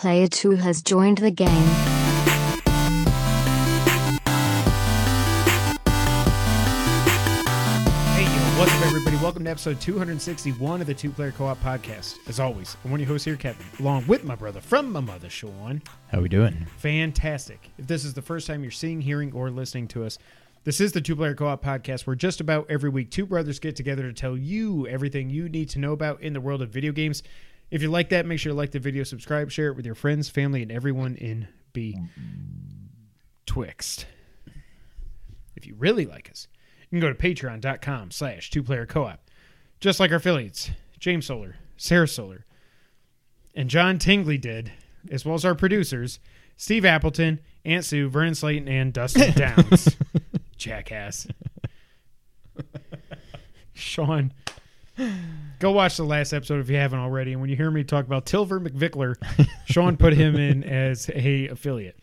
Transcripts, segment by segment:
Player 2 has joined the game. Hey, what's up, everybody? Welcome to episode 261 of the Two Player Co op podcast. As always, I'm one of your hosts here, Kevin, along with my brother from my mother, Sean. How are we doing? Fantastic. If this is the first time you're seeing, hearing, or listening to us, this is the Two Player Co op podcast where just about every week two brothers get together to tell you everything you need to know about in the world of video games. If you like that, make sure to like the video, subscribe, share it with your friends, family, and everyone in Betwixt. If you really like us, you can go to patreon.com slash two player co-op. Just like our affiliates, James Solar, Sarah Solar, and John Tingley did, as well as our producers, Steve Appleton, Aunt Sue, Vernon Slayton, and Dustin Downs. Jackass. Sean, go watch the last episode if you haven't already. And when you hear me talk about Tilver McVickler, Sean put him in as a affiliate.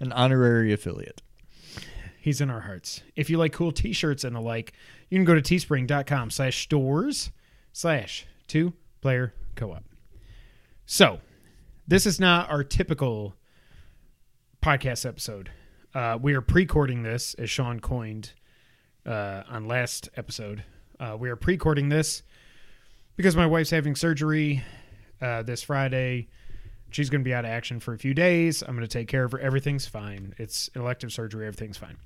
An honorary affiliate. He's in our hearts. If you like cool t-shirts and the like, you can go to teespring.com slash stores slash two player co-op. So this is not our typical podcast episode. Uh, we are pre-cording this, as Sean coined uh, on last episode. Uh, we are pre-cording this because my wife's having surgery uh, this Friday. She's going to be out of action for a few days. I'm going to take care of her. Everything's fine. It's elective surgery. Everything's fine.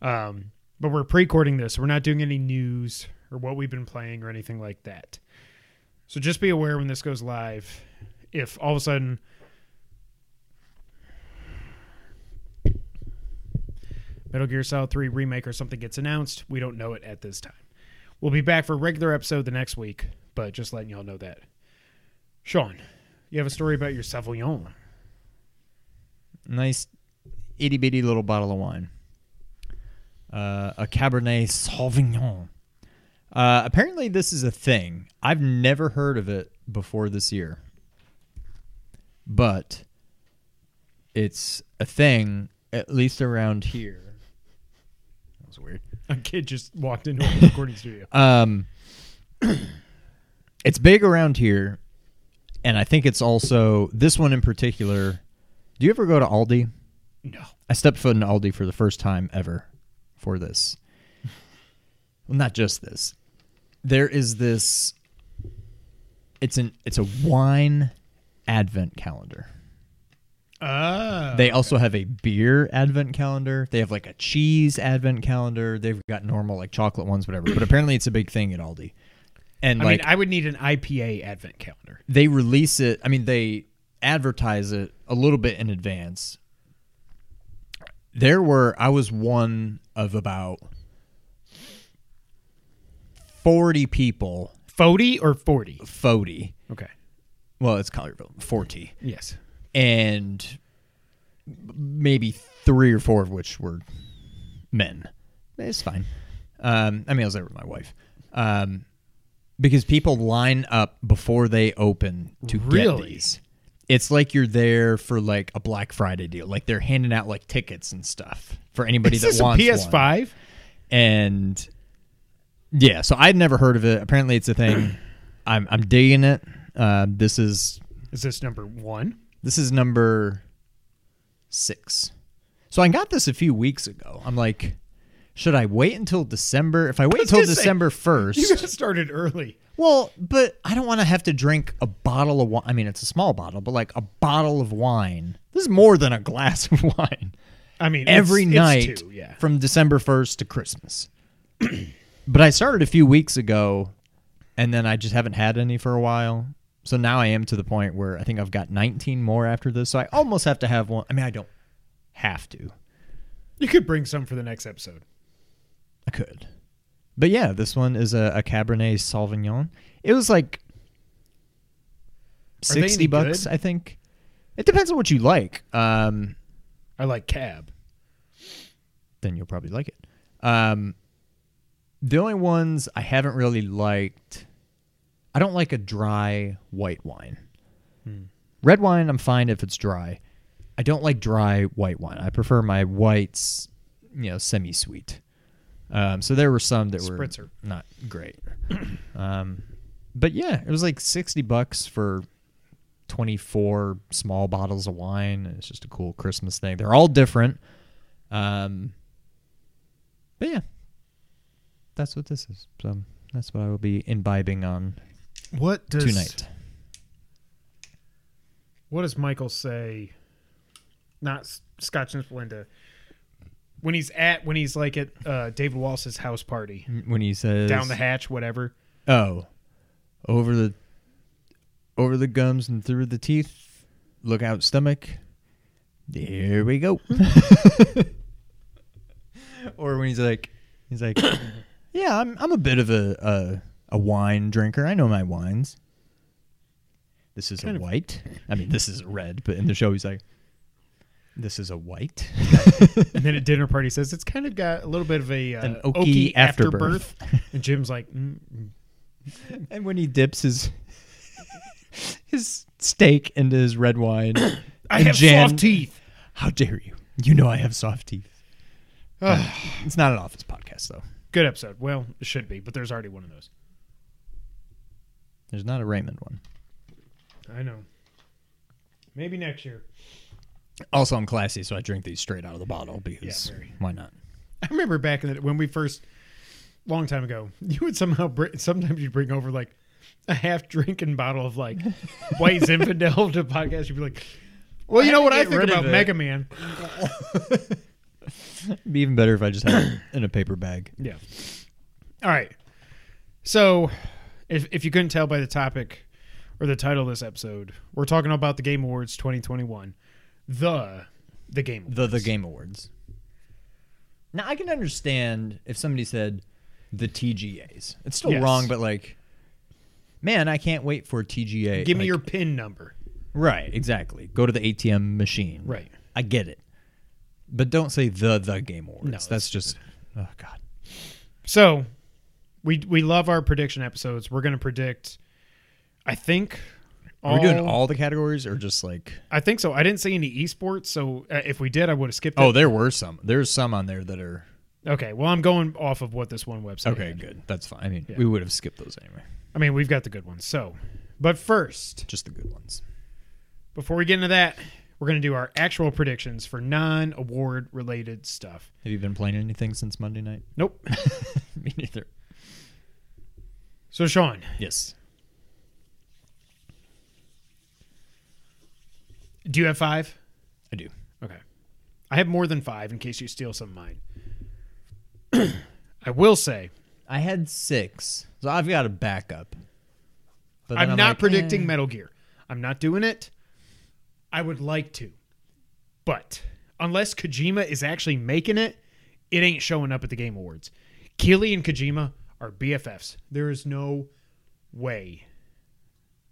Um, but we're pre-recording this. We're not doing any news or what we've been playing or anything like that. So just be aware when this goes live. If all of a sudden Metal Gear Solid 3 remake or something gets announced, we don't know it at this time. We'll be back for a regular episode the next week, but just letting y'all know that. Sean, you have a story about your Sauvignon. Nice itty bitty little bottle of wine. Uh, a Cabernet Sauvignon. Uh, apparently, this is a thing. I've never heard of it before this year, but it's a thing at least around here. That was weird. A kid just walked into a recording studio. Um, it's big around here, and I think it's also this one in particular. Do you ever go to Aldi? No. I stepped foot in Aldi for the first time ever for this. Well, not just this. There is this. It's an it's a wine advent calendar. Ah. They also have a beer advent calendar. They have like a cheese advent calendar. They've got normal like chocolate ones, whatever. But apparently, it's a big thing at Aldi. And I like mean, I would need an IPA advent calendar. they release it. I mean, they advertise it a little bit in advance. There were I was one of about forty people. 40 or 40? Forty. Okay. Well, it's Collierville. Forty, Yes. and maybe three or four of which were men. It's fine. Um, I mean, I was there with my wife. Um, because people line up before they open to Really? get these. It's like you're there for like a Black Friday deal. Like they're handing out like tickets and stuff for anybody Is that this a wants PS5? one. And yeah, so I'd never heard of it. Apparently, it's a thing. I'm I'm digging it. Uh, this is Is this number one? this is number six. So I got this a few weeks ago. I'm like, should I wait until December? If I wait was until December first, You first, got started early. well, but I don't want to have to drink a bottle of wine. I mean, it's a small bottle, but like a bottle of wine. This is more than a glass of wine I mean, every it's, night It's two, yeah. from December 1st to Christmas. but I started a few weeks ago and then I just haven't had any for a while. So now I am to the point where I think I've got 19 more after this. So I almost have to have one. I mean, I don't have to. You could bring some for the next episode. I could. But yeah, this one is a, a Cabernet Sauvignon. It was like 60 bucks, good? I think. It depends on what you like. Um, I like cab. then you'll probably like it. Um, the only ones I haven't really liked, I don't like a dry white wine. Red wine, I'm fine if it's dry. I don't like dry white wine. I prefer my whites, you know, semi-sweet. Um, so there were some that were not great. um, but yeah, it was like sixty bucks for 24 small bottles of wine. It's just a cool Christmas thing. They're all different. Um, but yeah, that's what this is. So that's what I will be imbibing on What does tonight. What does Michael say? Not Scotch and Splenda. When he's at when he's like at uh, David Wallace's house party, When he says down the hatch, whatever. Oh, over the over the gums and through the teeth. Look out, stomach. There we go. or when he's like, he's like, yeah, I'm I'm a bit of a a, a wine drinker. I know my wines. This is Kind a white. I mean, this is red, but in the show he's like, this is a white. And then at dinner party, says it's kind of got a little bit of a uh, An oaky, oaky afterbirth. afterbirth. and Jim's like, mm, mm. and when he dips his his steak into his red wine, I and have Jan- soft teeth. How dare you? You know I have soft teeth. it's not an office podcast though. Good episode. Well, it should be, but there's already one of those. There's not a Raymond one. I know. Maybe next year. Also, I'm classy, so I drink these straight out of the bottle because Yeah, very. why not? I remember back in the when we first, long time ago, you would somehow sometimes you'd bring over like a half drinking bottle of like White Zinfandel to podcast. You'd be like, well, you know what I think about. Mega Man. It'd be even better if I just had it in a paper bag. Yeah. All right. So, if if you couldn't tell by the topic or the title of this episode, we're talking about the Game Awards 2021. The the Game The the Game Awards. Now I can understand if somebody said the TGAs. It's still Yes. wrong, but like, man, I can't wait for TGA. Give me Like, your pin number. right. Exactly. Go to the ATM machine. Right. I get it, but don't say the the Game Awards. No, that's, that's just oh god. So, we we love our prediction episodes. We're going to predict. I think. Are we doing all the categories or just like? I think so. I didn't see any esports, so uh, if we did, I would have skipped. Oh, it. there were some. There's some on there that are okay. Well, I'm going off of what this one website. okay. had. Good. That's fine. I mean, Yeah. we would have skipped those anyway. I mean, we've got the good ones. So, but first, Just the good ones. before we get into that, we're going to do our actual predictions for non-award related stuff. Have you been playing anything since Monday night? Nope. Me neither. So, Sean, Yes. Do you have five? I do. Okay. I have more than five in case you steal some of mine. I will say, I had six, so I've got a backup. But then I'm, not like, predicting eh. Metal Gear. I'm not doing it. I would like to. But unless Kojima is actually making it, it ain't showing up at the Game Awards. Keighley and Kojima are BFFs. There is no way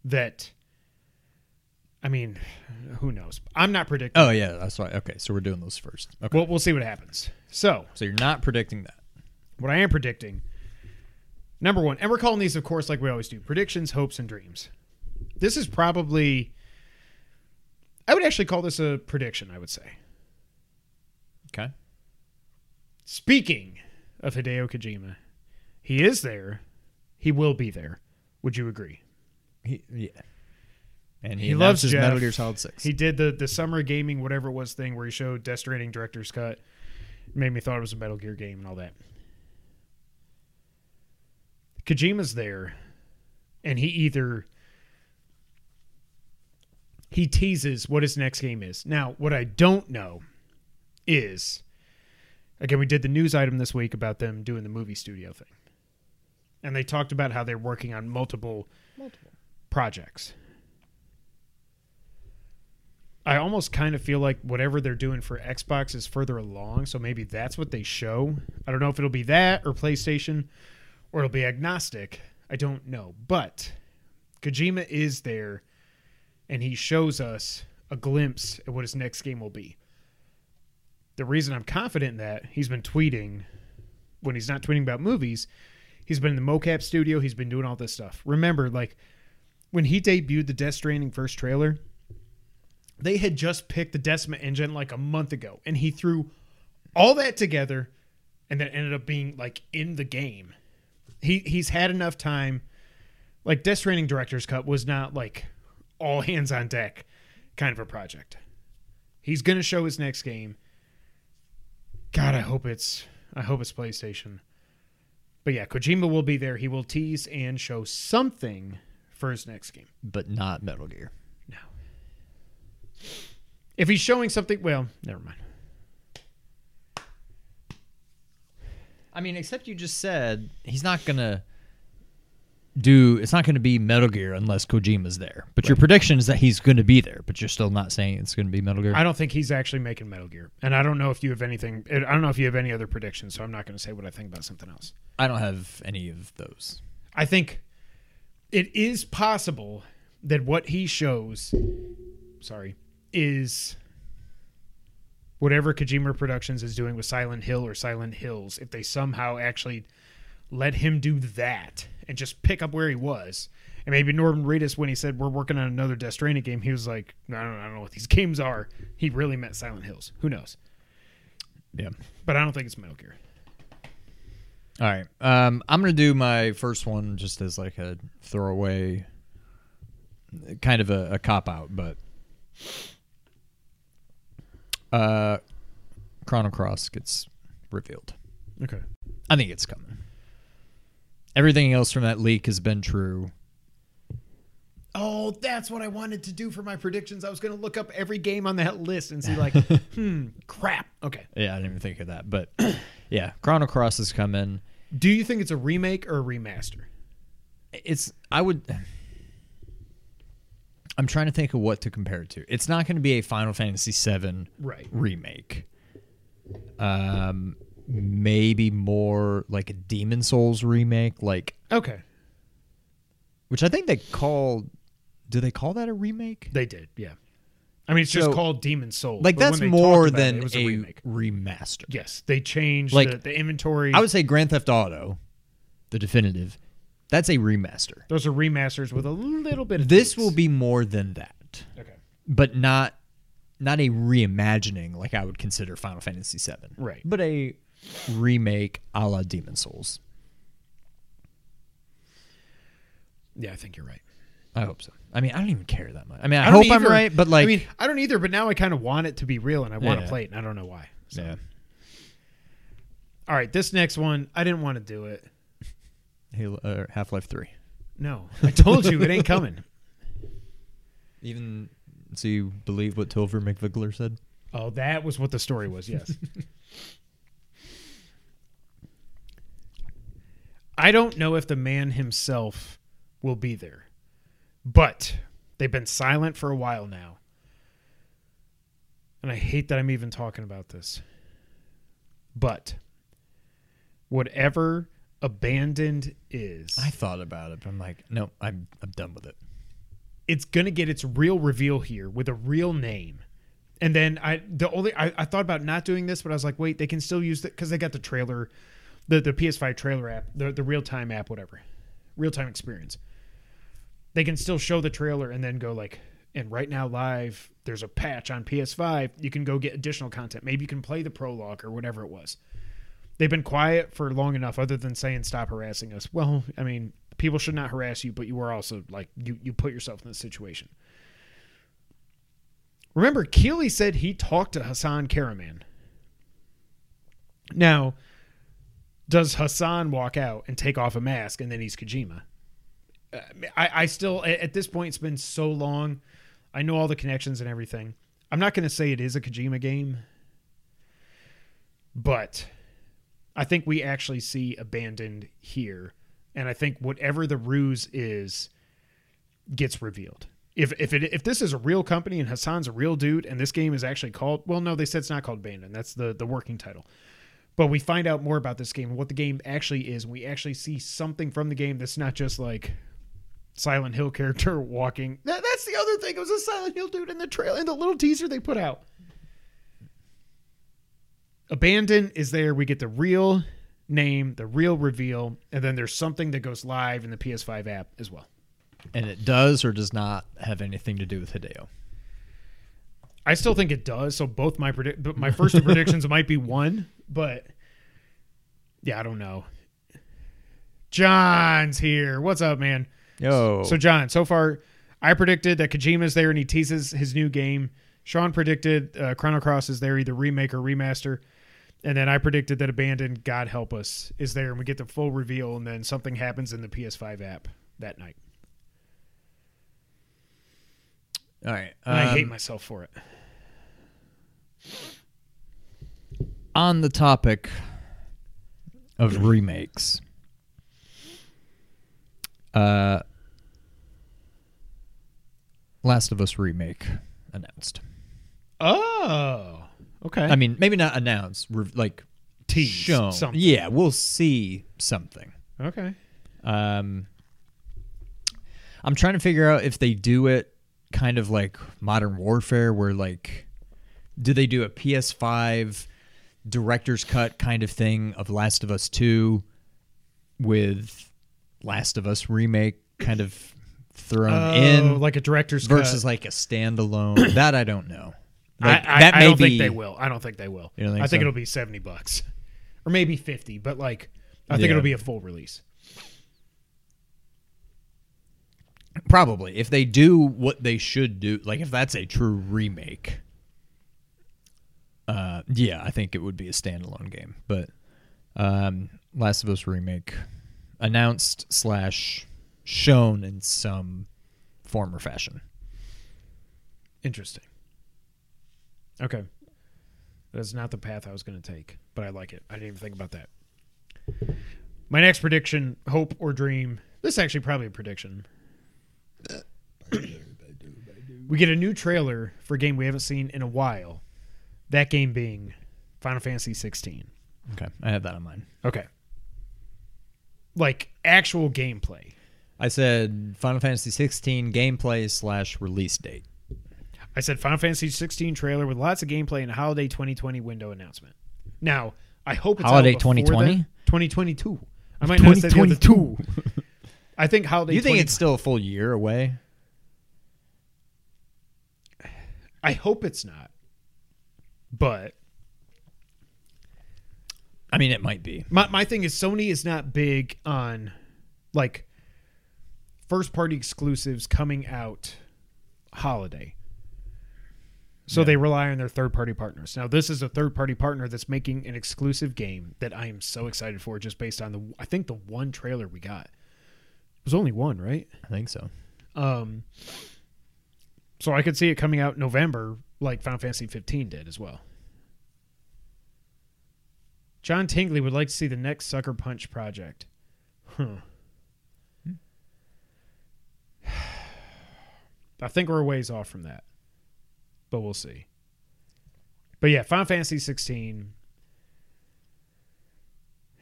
that. I mean, who knows? I'm not predicting. Oh yeah, that's right. Okay, so we're doing those first. Okay. We'll, we'll see what happens. So, so you're not predicting that. what I am predicting number one, and we're calling these, of course, like we always do predictions, hopes, and dreams. This is probably, I would actually call this a prediction, I would say. Okay. Speaking of Hideo Kojima, he is there. He will be there. Would you agree? He, yeah. And he, He loves announces Jeff. Metal Gear Solid Six. He did the the summer gaming whatever it was thing where he showed Death Stranding director's cut. Made me thought it was a Metal Gear game and all that. Kojima's there, and he either he teases what his next game is. Now, what I don't know is again we did the news item this week about them doing the movie studio thing. And they talked about how they're working on multiple projects. I almost kind of feel like whatever they're doing for Xbox is further along, so maybe that's what they show. I don't know if it'll be that or PlayStation or it'll be agnostic. I don't know. But Kojima is there and he shows us a glimpse at what his next game will be. The reason I'm confident in that, he's been tweeting when he's not tweeting about movies, he's been in the mocap studio, he's been doing all this stuff. Remember, like when he debuted the Death Stranding first trailer, they had just picked the Decima engine like a month ago, and he threw all that together, and then ended up being like in the game. He he's had enough time. Like Death Stranding director's cut was not like all hands on deck kind of a project. He's to show his next game. God, I hope it's I hope it's PlayStation. But yeah, Kojima will be there. He will tease and show something for his next game. but not Metal Gear. If he's showing something, well, never mind. I mean, except you just said he's not gonna do. It's not gonna be Metal Gear unless Kojima's there. But your prediction is that he's gonna be there. But you're still not saying it's gonna be Metal Gear. I don't think he's actually making Metal Gear, and I don't know if you have anything. I don't know if you have any other predictions, so I'm not going to say what I think about something else. I don't have any of those. I think it is possible that what he shows, sorry, is whatever Kojima Productions is doing with Silent Hill or Silent Hills. If they somehow actually let him do that and just pick up where he was, and maybe Norman Reedus, when he said we're working on another Death Stranding game, he was like, I don't, I don't know what these games are. He really meant Silent Hills. Who knows? Yeah. But I don't think it's Metal Gear. All right. Um, I'm gonna do my first one just as like a throwaway, kind of a, a cop out, but uh, Chrono Cross gets revealed. Okay. I think it's coming. Everything else from that leak has been true. Oh, that's what I wanted to do for my predictions. I was going to look up every game on that list and see, like, hmm, crap. Okay. Yeah, I didn't even think of that, but yeah, Chrono Cross is coming. Do you think it's a remake or a remaster? It's I would. I'm trying to think of what to compare it to. It's not going to be a Final Fantasy VII Right. remake. Um, maybe more like a Demon's Souls remake, like Okay. which I think they call. Do they call that a remake? They did, yeah. I mean, it's just called Demon's Souls. Like that's more than it, it was a, a remake. remaster. Yes, they changed Like, the, the inventory. I would say Grand Theft Auto, the definitive, that's a remaster. Those are remasters with a little bit of This tweaks. will be more than that, okay. but not not a reimagining like I would consider Final Fantasy VII. Right. But a remake a la Demon's Souls. Yeah, I think you're right. I hope so. I mean, I don't even care that much. I mean, I, don't hope I'm right, but like, I mean, I don't either. But now I kind of want it to be real, and I want to Yeah. play it, and I don't know why. So. yeah, All right, this next one, I didn't want to do it. Halo, uh, Half Life Three. No, I told you it ain't coming. Even so, you believe what Topher McVigler said? Oh, that was what the story was. Yes. I don't know if the man himself will be there, but they've been silent for a while now. And I hate that I'm even talking about this. But whatever abandoned is, I thought about it, but I'm like, no, I'm I'm done with it. it's gonna get its real reveal here with a real name. And then I the only I, I thought about not doing this, but I was like, wait, they can still use it because they got the trailer, the the PS5 trailer app, the the real time app, whatever, real time experience. They can still show the trailer and then go like, and right now live, there's a patch on PS5. You can go get additional content. Maybe you can play the prologue or whatever it was. They've been quiet for long enough, other than saying stop harassing us. Well, I mean, people should not harass you, but you are also like you you put yourself in this situation. Remember, Keighley said he talked to Hasan Kahraman. Now, does Hasan walk out and take off a mask and then he's Kojima? Uh, I, I still, at at this point, it's been so long. I know all the connections and everything. I'm not going to say it is a Kojima game, but I think we actually see abandoned here, and I think whatever the ruse is gets revealed. If if it if this is a real company and Hasan's a real dude, and this game is actually called well, no, they said it's not called Abandoned. That's the the working title. But we find out more about this game and what the game actually is. We actually see something from the game that's not just like Silent Hill character walking. That, that's the other thing. It was a Silent Hill dude in the trail in the little teaser they put out. Abandon is there. We get the real name, the real reveal, and then there's something that goes live in the PS5 app as well. And it does or does not have anything to do with Hideo. I still think it does. So both my predict, my first two predictions might be one, but yeah, I don't know. John's here. What's up, man? Yo. So John, so far, I predicted that Kojima's there and he teases his new game. Sean predicted uh, Chrono Cross is there, either remake or remaster. And then I predicted that Abandoned, God Help Us, is there, and we get the full reveal, and then something happens in the PS5 app that night. All right. And I hate um, myself for it. on the topic of remakes. Uh Last of Us remake announced. Oh, okay. I mean, maybe not announced, re- like Tease shown. something. Yeah, we'll see something. okay. Um, I'm trying to figure out if they do it kind of like Modern Warfare, where like, do they do a PS5 director's cut kind of thing of Last of Us 2 with Last of Us remake kind of thrown Oh, in like a director's versus cut. like a standalone? that I don't know. Like, I, I, that I may don't be, think they will. I don't think they will. Think I think so? it'll be seventy bucks, or maybe fifty. But like, I think Yeah. it'll be a full release. Probably. If they do what they should do, like if that's a true remake, uh, yeah, I think it would be a standalone game. But um, Last of Us remake announced slash shown in some form or fashion. Interesting. Okay, that's not the path I was going to take, but I like it. I didn't even think about that. My next prediction: hope or dream. This is actually probably a prediction. we get a new trailer for a game we haven't seen in a while. That game being Final Fantasy 16. Okay, I have that on mine. Okay. Like actual gameplay. I said Final Fantasy 16 gameplay slash release date. I said Final Fantasy 16 trailer with lots of gameplay and a holiday 2020 window announcement. Now, I hope it's Holiday out 2020? then. 2022. I might not say the other two. I think holiday. You think 20 it's still a full year away? I hope it's not. But I mean, it might be. my my thing is Sony is not big on like first party exclusives coming out holiday. So Yeah. they rely on their third party partners. Now this is a third party partner that's making an exclusive game that I am so excited for just based on the I think the one trailer we got. It was only one, right? I think so. Um so I could see it coming out November like Final Fantasy 15 did as well. John Tingley would like to see the next Sucker Punch project. Huh. I think we're a ways off from that. But we'll see. But yeah, Final Fantasy 16.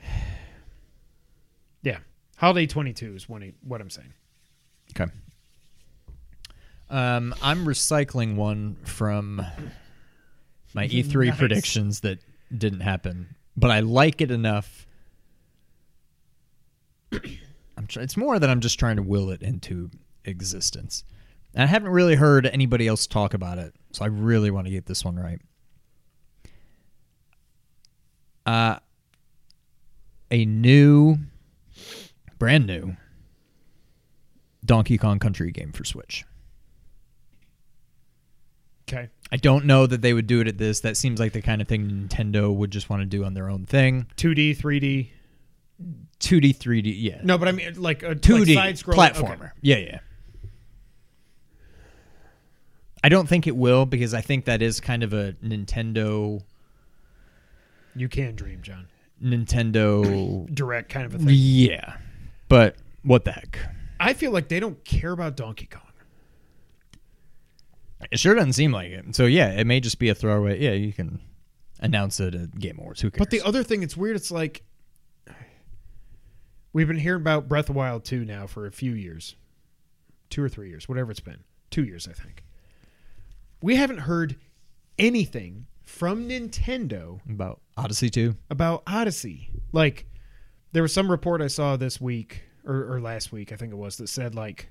Yeah. Holiday 22 is what, I, what I'm saying. Okay. Um, I'm recycling one from my E3 Nice. predictions that didn't happen, but I like it enough. I'm tr- it's more that I'm just trying to will it into existence. And I haven't really heard anybody else talk about it, so I really want to get this one right. Uh, a new, brand new Donkey Kong Country game for Switch. Okay. I don't know that they would do it at this. That seems like the kind of thing Nintendo would just want to do on their own thing. 2D, 3D. 2D, 3D, yeah. No, but I mean like a 2D like side-scrolling platformer. Yeah, yeah. I don't think it will because I think that is kind of a Nintendo You can dream, John. Nintendo Direct kind of a thing. Yeah. But what the heck? I feel like they don't care about Donkey Kong. It sure doesn't seem like it. So yeah, it may just be a throwaway. Yeah, you can announce it at Game Awards. Who cares? But the other thing, it's weird. It's like we've been hearing about Breath of Wild 2 now for a few years, two or three years, whatever it's been, two years, I think. We haven't heard anything from Nintendo about Odyssey 2. about Odyssey. Like, there was some report I saw this week or, or last week, I think it was, that said like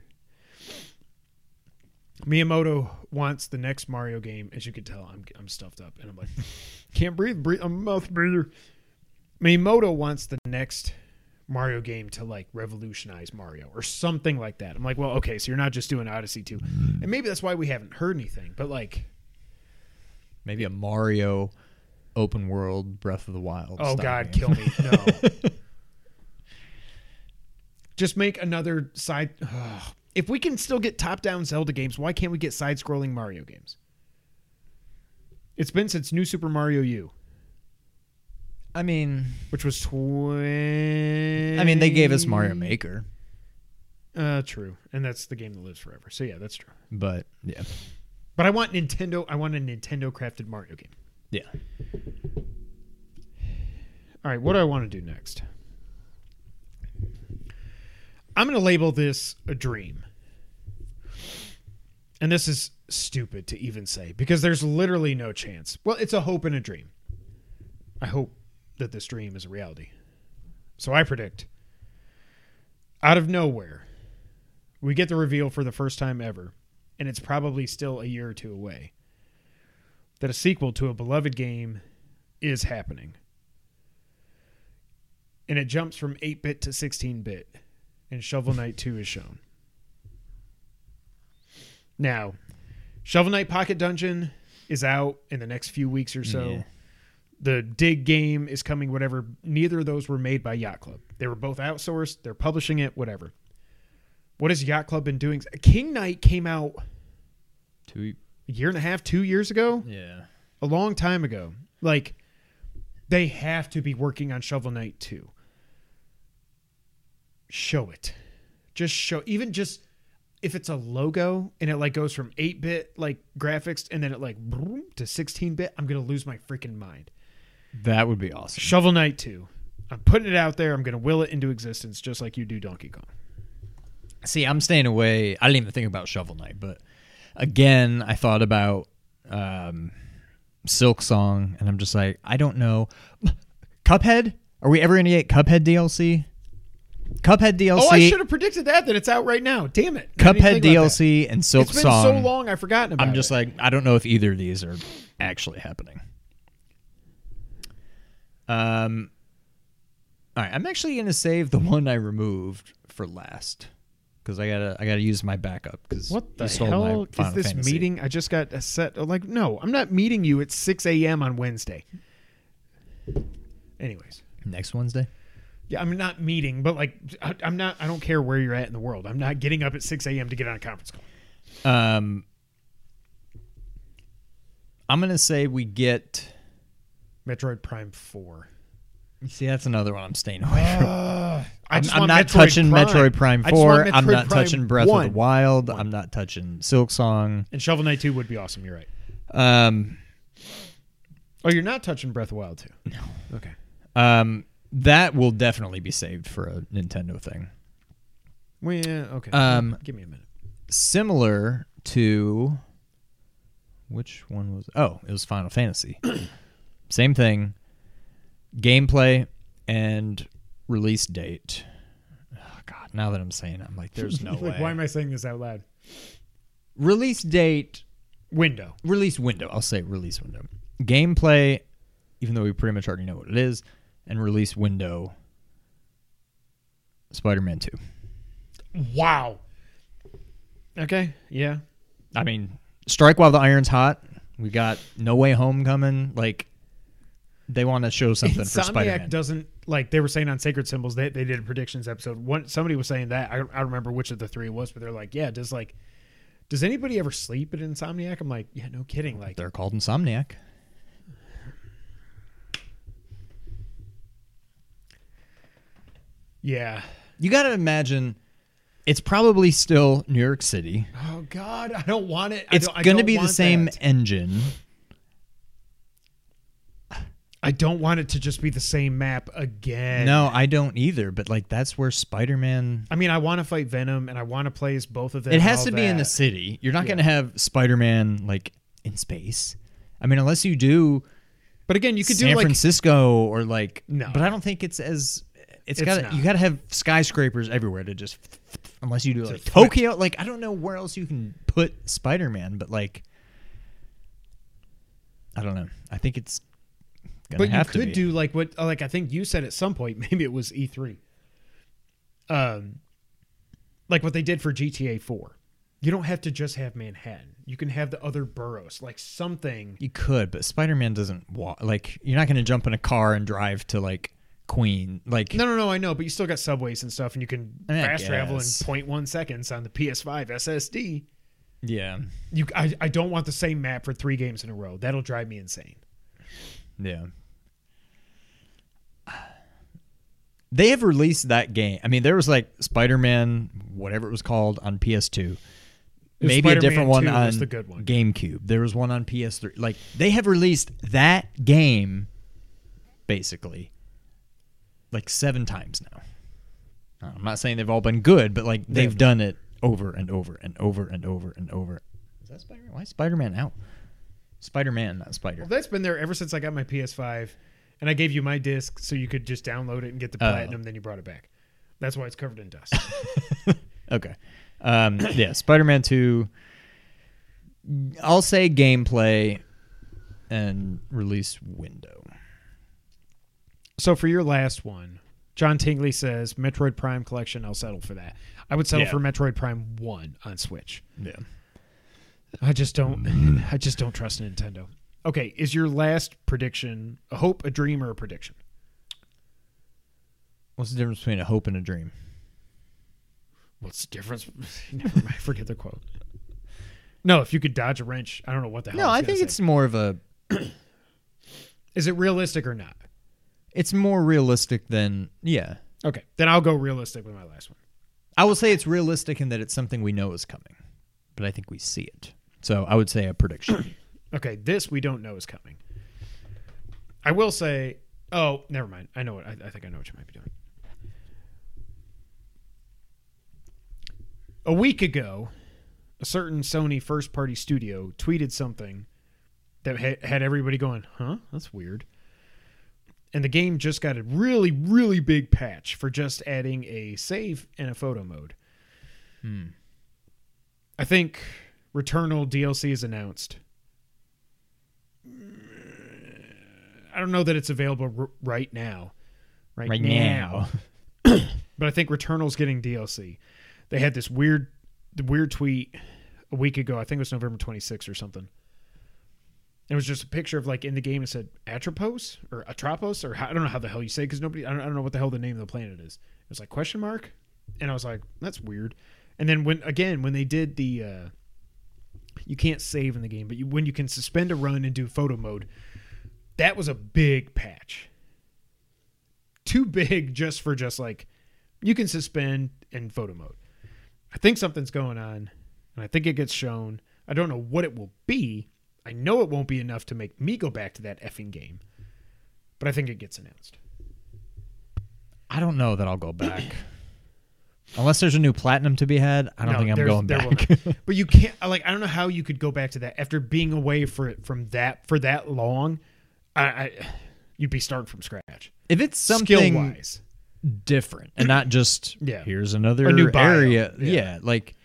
Miyamoto wants the next Mario game. As you can tell, I'm I'm stuffed up, and I'm like, can't breathe. breathe I'm a mouth breather. Miyamoto wants the next Mario game to like revolutionize Mario or something like that. I'm like, well, okay, so you're not just doing Odyssey 2. And maybe that's why we haven't heard anything, but like, Maybe a Mario open world Breath of the Wild. oh God, game. kill me. No. just make another side. Ugh. If we can still get top down Zelda games, why can't we get side scrolling Mario games? It's been since New Super Mario U, I mean, which was 20. I mean, they gave us Mario Maker, Uh, true. And that's the game that lives forever. So yeah, that's true. but yeah, But I want Nintendo. I want a Nintendo crafted Mario game. yeah. All right, what do I want to do next? I'm going to label this a dream. And this is stupid to even say because there's literally no chance. Well, it's a hope and a dream. I hope that this dream is a reality. So I predict out of nowhere, we get the reveal for the first time ever, and it's probably still a year or two away, that a sequel to a beloved game is happening and it jumps from 8 bit to 16 bit, and Shovel Knight 2 is shown. Now, Shovel Knight Pocket Dungeon is out in the next few weeks or so. Yeah. The Dig game is coming, whatever. Neither of those were made by Yacht Club. They were both outsourced. They're publishing it, whatever. What has Yacht Club been doing? King Knight came out Two. a year and a half, two years ago Yeah. a long time ago. Like they have to be working on Shovel Knight 2. Show it. Just show even just if it's a logo and it like goes from 8-bit like graphics and then it like to 16-bit, I'm going to lose my freaking mind. That would be awesome. Shovel Knight 2. I'm putting it out there. I'm going to will it into existence just like you do Donkey Kong. See, I'm staying away. I didn't even think about Shovel Knight, but again, I thought about um, Silksong, and I'm just like, I don't know. Cuphead? Are we ever gonna get Cuphead DLC? Cuphead DLC. Oh, I should have predicted that that it's out right now. Damn it. I Cuphead think about that. DLC and Silk It's been Song. so long I've forgotten about I'm just it. like, I don't know if either of these are actually happening. Um, all right, I'm actually gonna save the one I removed for last because I gotta I gotta use my backup because What the hell is this meeting? I just got a set. Like, no, I'm not meeting you at 6 a.m. on Wednesday. Anyways, next Wednesday. yeah, I'm not meeting, but like, I, I'm not. I don't care where you're at in the world. I'm not getting up at 6 a.m. to get on a conference call. Um, I'm gonna say we get. Metroid Prime 4. See, that's another one I'm staying away from. I I'm, I'm not Metroid touching Prime. Metroid Prime I just want Four. I'm Metroid not Prime touching Breath of 1. the Wild. I'm not touching Silksong. And Shovel Knight 2 would be awesome. You're right. Um, Oh, you're not touching Breath of the Wild 2. No. Okay. um, that will definitely be saved for a Nintendo thing. Well, yeah. Okay. Um, Give me a minute. Similar to which one was? Oh, it was Final Fantasy. Same thing. Gameplay and release date. Oh, God, now that I'm saying it, I'm like, there's no like, way. why am I saying this out loud? release date Window. release window. I'll say release window. Gameplay, even though we pretty much already know what it is, and release window. Spider-Man Two. Wow. Okay. Yeah. I mean, strike while the iron's hot. We got No Way Home coming. Like, they want to show something for Insomniac Spider-Man. doesn't like they were saying on Sacred Symbols. They they did a predictions episode. One somebody was saying that I, I remember which of the three it was, but they're like, yeah, does like does anybody ever sleep at Insomniac? I'm like, yeah, no kidding. Like, They're called Insomniac. yeah. You got to imagine, it's probably still New York City. Oh God, I don't want it. It's I don't, I going to be the same that. engine. I don't want it to just be the same map again. No, I don't either. But like, that's where Spider-Man. I mean, I want to fight Venom and I want to play as both of them. It has to be in the city. You're not Yeah. going to have Spider-Man like in space. I mean, unless you do But again, you could San do like San Francisco or like. No. but I don't think it's as. It's It's got you got to have skyscrapers everywhere to just. Unless you do like. Tokyo, like I don't know where else you can put Spider-Man, but like. I don't know. I think it's. But you could do like what, like I think you said at some point. Maybe it was E3. um, like what they did for GTA 4. You don't have to just have Manhattan. You can have the other boroughs, like something. You could, but Spider Man doesn't walk. Like, you're not going to jump in a car and drive to like Queen. Like, No, no, no, I know, but you still got subways and stuff, and you can I mean, fast travel in guess. 0.1 seconds on the PS5 SSD. yeah, You, I, I don't want the same map for three games in a row. That'll drive me insane. yeah. They have released that game. I mean, there was like Spider Man, whatever it was called, on PS2. Maybe a Spider-Man different one on the good one. GameCube. There was one on PS3. Like they have released that game, basically, like seven times now. I'm not saying they've all been good, but like they've They've- done it over and over and over and over and over. Is that Spider? Man? Why is Spider Man out? Spider Man, not Spider. Well, that's been there ever since I got my PS5, and I gave you my disc so you could just download it and get the Oh. platinum. Then you brought it back. That's why it's covered in dust. Okay. Um, yeah, Spider Man 2. I'll say gameplay and release window. so for your last one, John Tingley says Metroid Prime Collection. I'll settle for that. I would settle Yeah. for Metroid Prime One on Switch. Yeah. I just don't. I just don't trust Nintendo. Okay, is your last prediction a hope, a dream, or a prediction? What's the difference between a hope and a dream? What's the difference? Never mind. Forget the quote. No, if you could dodge a wrench, I don't know what the hell. No, I think say. it's more of a. Is it realistic or not? It's more realistic than yeah. Okay, then I'll go realistic with my last one. I will say it's realistic in that it's something we know is coming, but I think we see it. So I would say a prediction. Okay, this we don't know is coming. I will say. Oh, never mind. I know what. I, I think I know what you might be doing. A week ago, a certain Sony first-party studio tweeted something that had everybody going, "Huh? That's weird." And the game just got a really, really big patch for just adding a save and a photo mode. Hmm. I think Returnal DLC is announced. I don't know that it's available r- right now. Right, Right now. now. But I think Returnal's getting DLC. They had this weird weird tweet a week ago. I think it was November 26th or something. It was just a picture of like in the game it said Atropos or Atropos or I don't know how the hell you say because nobody I don't, I don't know what the hell the name of the planet is. It was like question mark, and I was like that's weird. And then when again when they did the uh, you can't save in the game, but you, when you can suspend a run and do photo mode, that was a big patch. Too big just for just like you can suspend in photo mode. I think something's going on, and I think it gets shown. I don't know what it will be. I know it won't be enough to make me go back to that effing game, but I think it gets announced. I don't know that I'll go back. Unless there's a new platinum to be had, I don't No, think I'm going back. But you can't like I don't know how you could go back to that after being away for from that for that long. I, I you'd be starting from scratch. if it's something wise, different and not just Yeah. here's another A new bio. area. Yeah. Yeah. like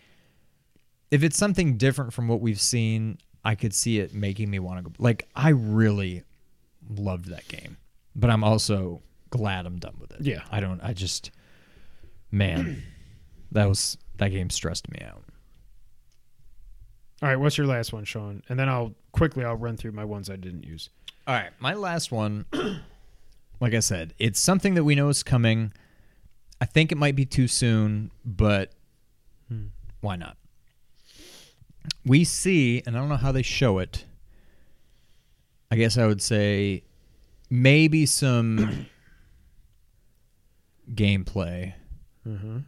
if it's something different from what we've seen, I could see it making me want to go. Like I really loved that game, but I'm also glad I'm done with it. Yeah. I don't. I just man, that was that game stressed me out. all right. What's your last one, Sean? And then I'll quickly I'll run through my ones I didn't use. All right, my last one. like I said, it's something that we know is coming. I think it might be too soon, but why not? We see, and I don't know how they show it. I guess I would say maybe some gameplay Mm-hmm.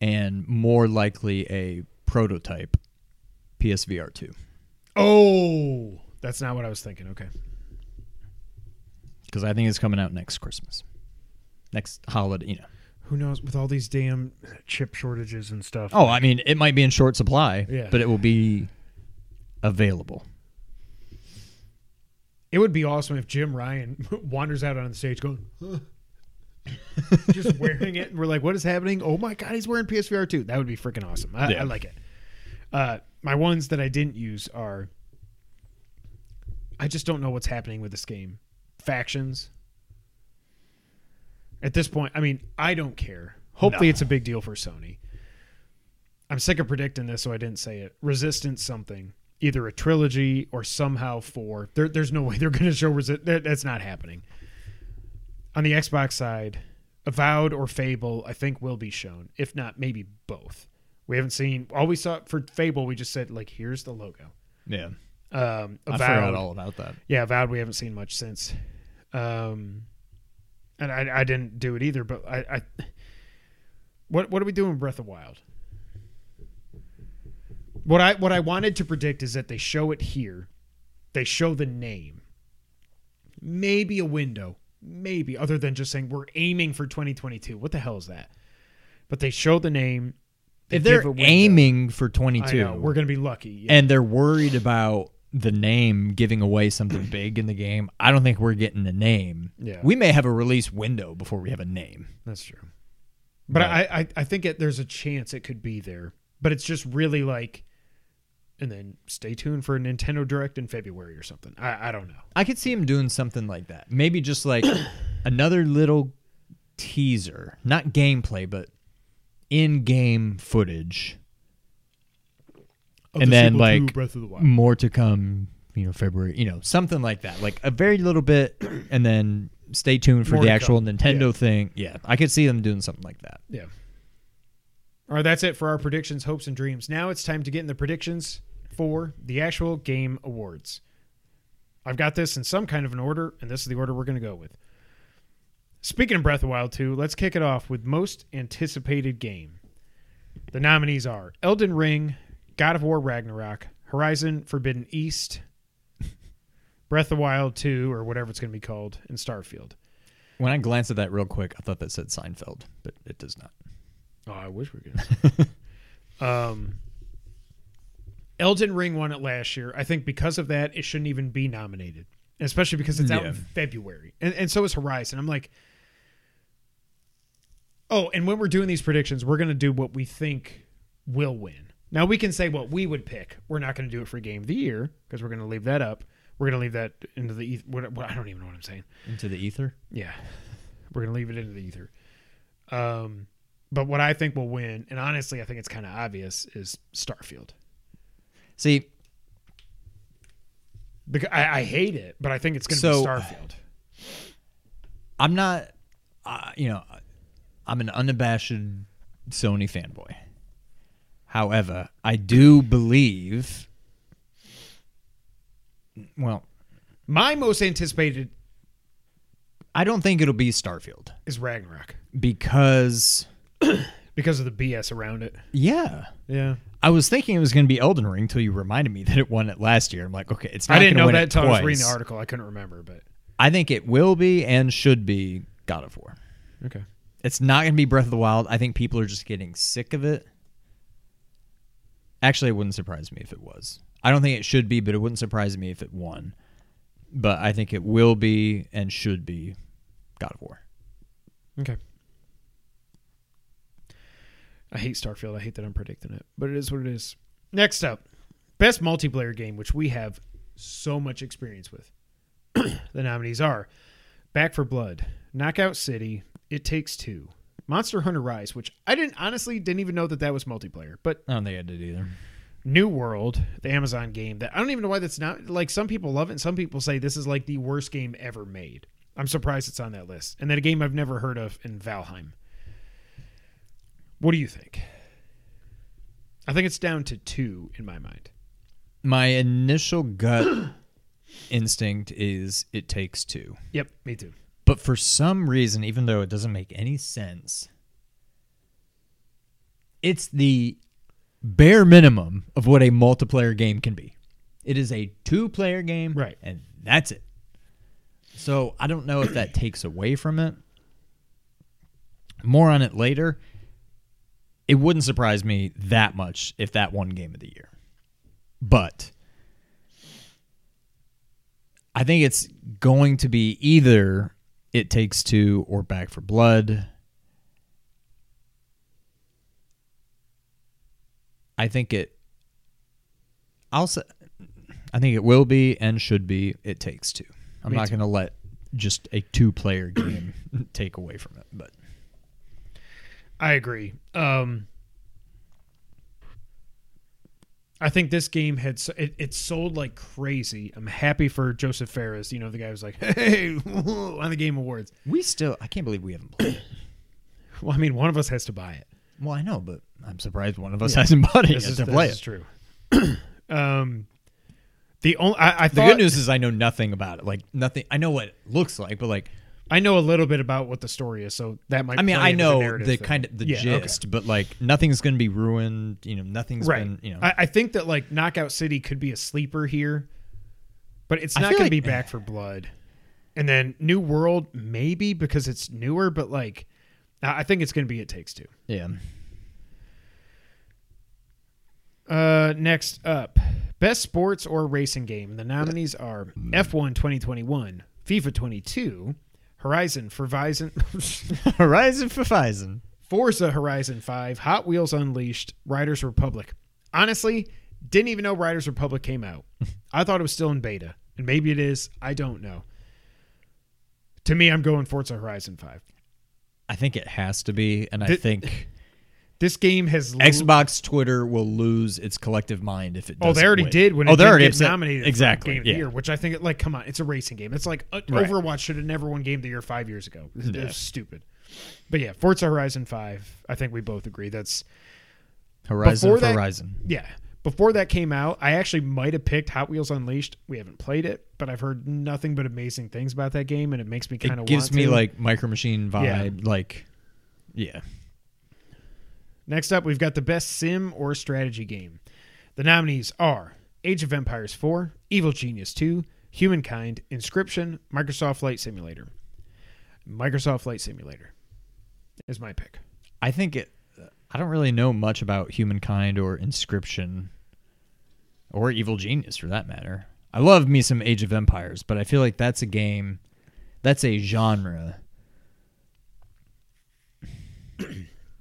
and more likely a prototype PSVR 2. Oh, that's not what I was thinking. Okay. Because I think it's coming out next Christmas. Next holiday, you know. Who knows with all these damn chip shortages and stuff. Oh, I mean, it might be in short supply, Yeah. but it will be available. It would be awesome if Jim Ryan wanders out on the stage going, "Huh." just wearing it, and we're like, "What is happening? Oh my god, he's wearing PSVR 2. That would be freaking awesome. I, Yeah. I like it. Uh, my ones that I didn't use are, I just don't know what's happening with this game. Factions. At this point, I mean, I don't care. Hopefully, No. it's a big deal for Sony. I'm sick of predicting this, so I didn't say it. Resistance something, either a trilogy or somehow four. There, there's no way they're going to show Resist. That, that's not happening. On the Xbox side, Avowed or Fable, I think will be shown. If not, maybe both. We haven't seen. All we saw for Fable, we just said like, here's the logo. Yeah. Um, I forgot all about that. yeah, Avowed. We haven't seen much since. Um, and I, I didn't do it either. But I, I, what what are we doing with Breath of Wild? What I what I wanted to predict is that they show it here, they show the name, maybe a window, maybe other than just saying we're aiming for 2022. What the hell is that? But they show the name. they If they're give a window. aiming for I 22, know, we're gonna be lucky. Yeah. and they're worried about the name giving away something big in the game, I don't think we're getting the name. Yeah. We may have a release window before we have a name. That's true. But, But- I, I, I think it, there's a chance it could be there. But it's just really like, and then stay tuned for a Nintendo Direct in February or something. I, I don't know. I could see him doing something like that. Maybe just like another little teaser, not gameplay, but in-game footage. And the then, like, Breath of the Wild. More to come, you know, February, you know, something like that. Like a very little bit and then stay tuned for More the actual come. Nintendo Yeah. thing. Yeah, I could see them doing something like that. Yeah. All right, that's it for our predictions, hopes, and dreams. Now it's time to get in the predictions for the actual game awards. I've got this in some kind of an order, and this is the order we're going to go with. Speaking of Breath of the Wild 2, let's kick it off with most anticipated game. The nominees are Elden Ring, God of War Ragnarok, Horizon Forbidden East, Breath of the Wild 2, or whatever it's going to be called, and Starfield. When I glanced at that real quick, I thought that said Seinfeld, but it does not. Oh, I wish we could. um, Elden Ring won it last year. I think because of that, it shouldn't even be nominated, especially because it's out in February, and and so is Horizon. I'm like, oh, and when we're doing these predictions, we're gonna do what we think will win. Now we can say what we would pick. We're not going to do it for Game of the Year because we're going to leave that up. We're going to leave that into the eth- what, what, I don't even know what I'm saying. Into the ether? Yeah, we're gonna leave it into the ether. Um, but what I think will win, and honestly, I think it's kind of obvious, is Starfield. See, Because I, I hate it, but I think it's gonna So- be Starfield. I'm not, uh, you know, I'm an unabashed Sony fanboy. However, I do believe, well, My most anticipated I don't think it'll be Starfield is Ragnarok because, because of the BS around it. yeah, Yeah, I was thinking it was going to be Elden Ring until you reminded me that it won it last year. I'm like, okay, it's not I didn't know that until I was reading the article. I couldn't remember, but I think it will be and should be God of War. okay. It's not going to be Breath of the Wild. I think people are just getting sick of it. Actually, it wouldn't surprise me if it was. I don't think it should be, but it wouldn't surprise me if it won. But I think it will be and should be God of War. Okay. I hate Starfield. I hate that I'm predicting it, but it is what it is. Next up, best multiplayer game, which we have so much experience with. the nominees are Back for Blood, Knockout City, It Takes Two, Monster Hunter Rise, which I didn't honestly didn't even know that that was multiplayer, but I don't think I did either. New World, the Amazon game that I don't even know why that's not like some people love it and some people say this is like the worst game ever made. I'm surprised it's on that list. And then a game I've never heard of in Valheim. What do you think? I think it's down to two in my mind. My initial gut instinct is it takes two. Yep, me too. But for some reason, even though it doesn't make any sense, it's the bare minimum of what a multiplayer game can be. It is a two player game, Right. And that's it. So I don't know if that takes away from it. More on it later. It wouldn't surprise me that much if that won game of the year. But I think it's going to be either It Takes Two or Back for Blood. I think it. I'll say. I think it will be and should be. It Takes Two. I'm Me not going to let just a two-player game take away from it. But I agree. Um, I think this game had it, it sold like crazy. I'm happy for Josef Fares. You know, the guy was like, "Hey, on the Game Awards." We still, I can't believe we haven't played. it. Well, I mean, one of us has to buy it. well, I know, but I'm surprised one of us hasn't bought it This yet is, to play is it. true. um, the only I, I The good news is I know nothing about it. Like nothing. I know what it looks like, but like I know a little bit about what the story is, so that might. I mean, I know narrative the kind of the Yeah, okay. gist, but like nothing's going to be ruined. You know, nothing's right? been. You know, I, I think that like Knockout City could be a sleeper here, but it's not going to be Back for Blood. And then New World maybe because it's newer, but like I I think it's going to be It Takes Two. yeah. Uh, next up, best sports or racing game. The nominees are F1 2021, FIFA 22, Horizon for Horizon, Horizon for Horizon. Forza Horizon 5, Hot Wheels Unleashed, Riders Republic. Honestly, didn't even know Riders Republic came out. I thought it was still in beta, and maybe it is. I don't know. To me, I'm going Forza Horizon 5. I think it has to be, and I Th- think This game has lo- Xbox Twitter will lose its collective mind if it. Does. Oh, they already win. did when oh, it they already get nominated exactly. Game of the yeah. Year, which I think, like, come on, it's a racing game. It's like uh, Right. Overwatch should have never won Game of the Year five years ago. It's Yeah. stupid. But yeah, Forza Horizon 5, I think we both agree. That's, Horizon for that- Horizon. yeah. Before that came out, I actually might have picked Hot Wheels Unleashed. We haven't played it, but I've heard nothing but amazing things about that game, and it makes me kind It of gives me to. like Micro Machine Yeah. vibe. Like, yeah. Next up, we've got the best sim or strategy game. The nominees are Age of Empires 4, Evil Genius 2, Humankind, Inscription, Microsoft Flight Simulator. Microsoft Flight Simulator is my pick. I think it. I don't really know much about Humankind or Inscription, or Evil Genius for that matter. I love me some Age of Empires, but I feel like that's a game, that's a genre.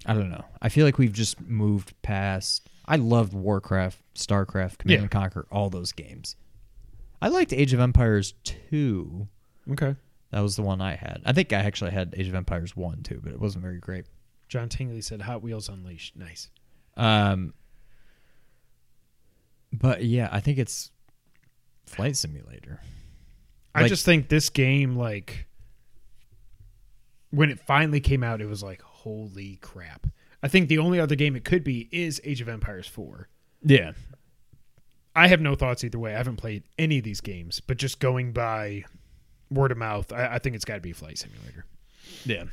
I don't know. I feel like we've just moved past. I loved Warcraft, Starcraft, Command Yeah. and Conquer, all those games. I liked Age of Empires 2. Okay. That was the one I had. I think I actually had Age of Empires 1 too, but it wasn't very great. John Tingley said Hot Wheels Unleashed. Nice. Um, but yeah, I think it's Flight Simulator. I Like- just think this game, like, when it finally came out, it was like, holy crap. I think the only other game it could be is Age of Empires 4. Yeah, I have no thoughts either way. I haven't played any of these games, but just going by word of mouth, I, I think it's got to be Flight Simulator. yeah.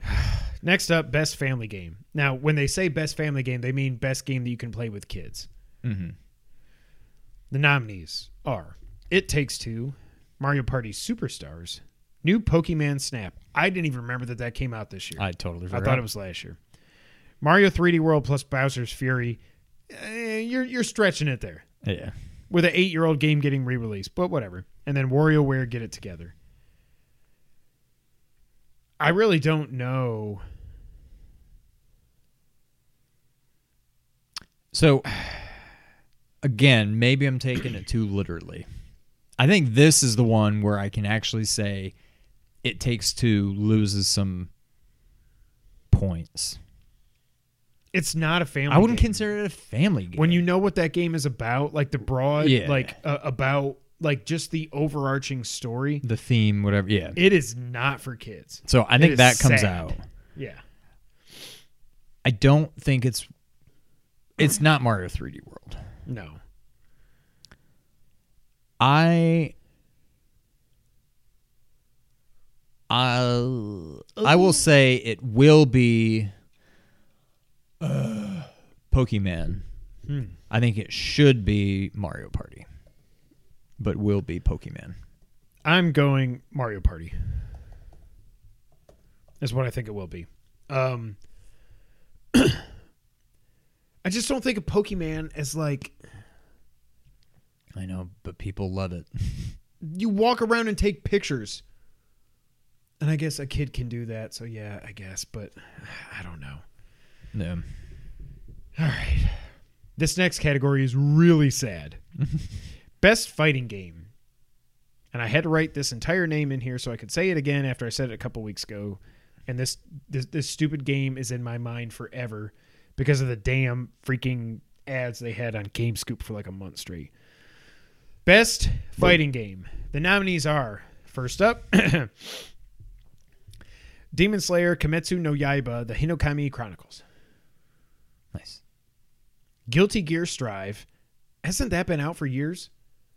Next up, best family game. Now, when they say best family game, they mean best game that you can play with kids. Mm-hmm. The nominees are It Takes Two, Mario Party Superstars, New Pokemon Snap. I didn't even remember that that came out this year. I totally forgot. I thought it was last year. Mario 3D World plus Bowser's Fury. Eh, you're you're stretching it there. Yeah, with an eight year old game getting re released, but whatever. And then WarioWare get it together. I really don't know. So again, maybe I'm taking it too literally. I think this is the one where I can actually say it takes two loses some points. It's not a family. I wouldn't game. consider it a family game. when you know what that game is about, like the broad, Yeah. like uh, about like just the overarching story. the theme, whatever. Yeah. It is not for kids. So I think that comes sad. out. Yeah, I don't think it's it's not Mario 3D World. no. I I I will say it will be uh, Pokemon. Hmm. I think it should be Mario Party, but will be Pokemon. I'm going Mario Party. Is what I think it will be. Um, I just don't think of Pokemon as like I know, but people love it. you walk around and take pictures. And I guess a kid can do that, so yeah, I guess, but I don't know. No. All right. This next category is really sad. Best fighting game. And I had to write this entire name in here so I could say it again after I said it a couple weeks ago. and this this this stupid game is in my mind forever because of the damn freaking ads they had on GameScoop for like a month straight. Best fighting game. The nominees are first up Demon Slayer Kimetsu no Yaiba: The Hinokami Chronicles. Nice. Guilty Gear Strive. Hasn't that been out for years?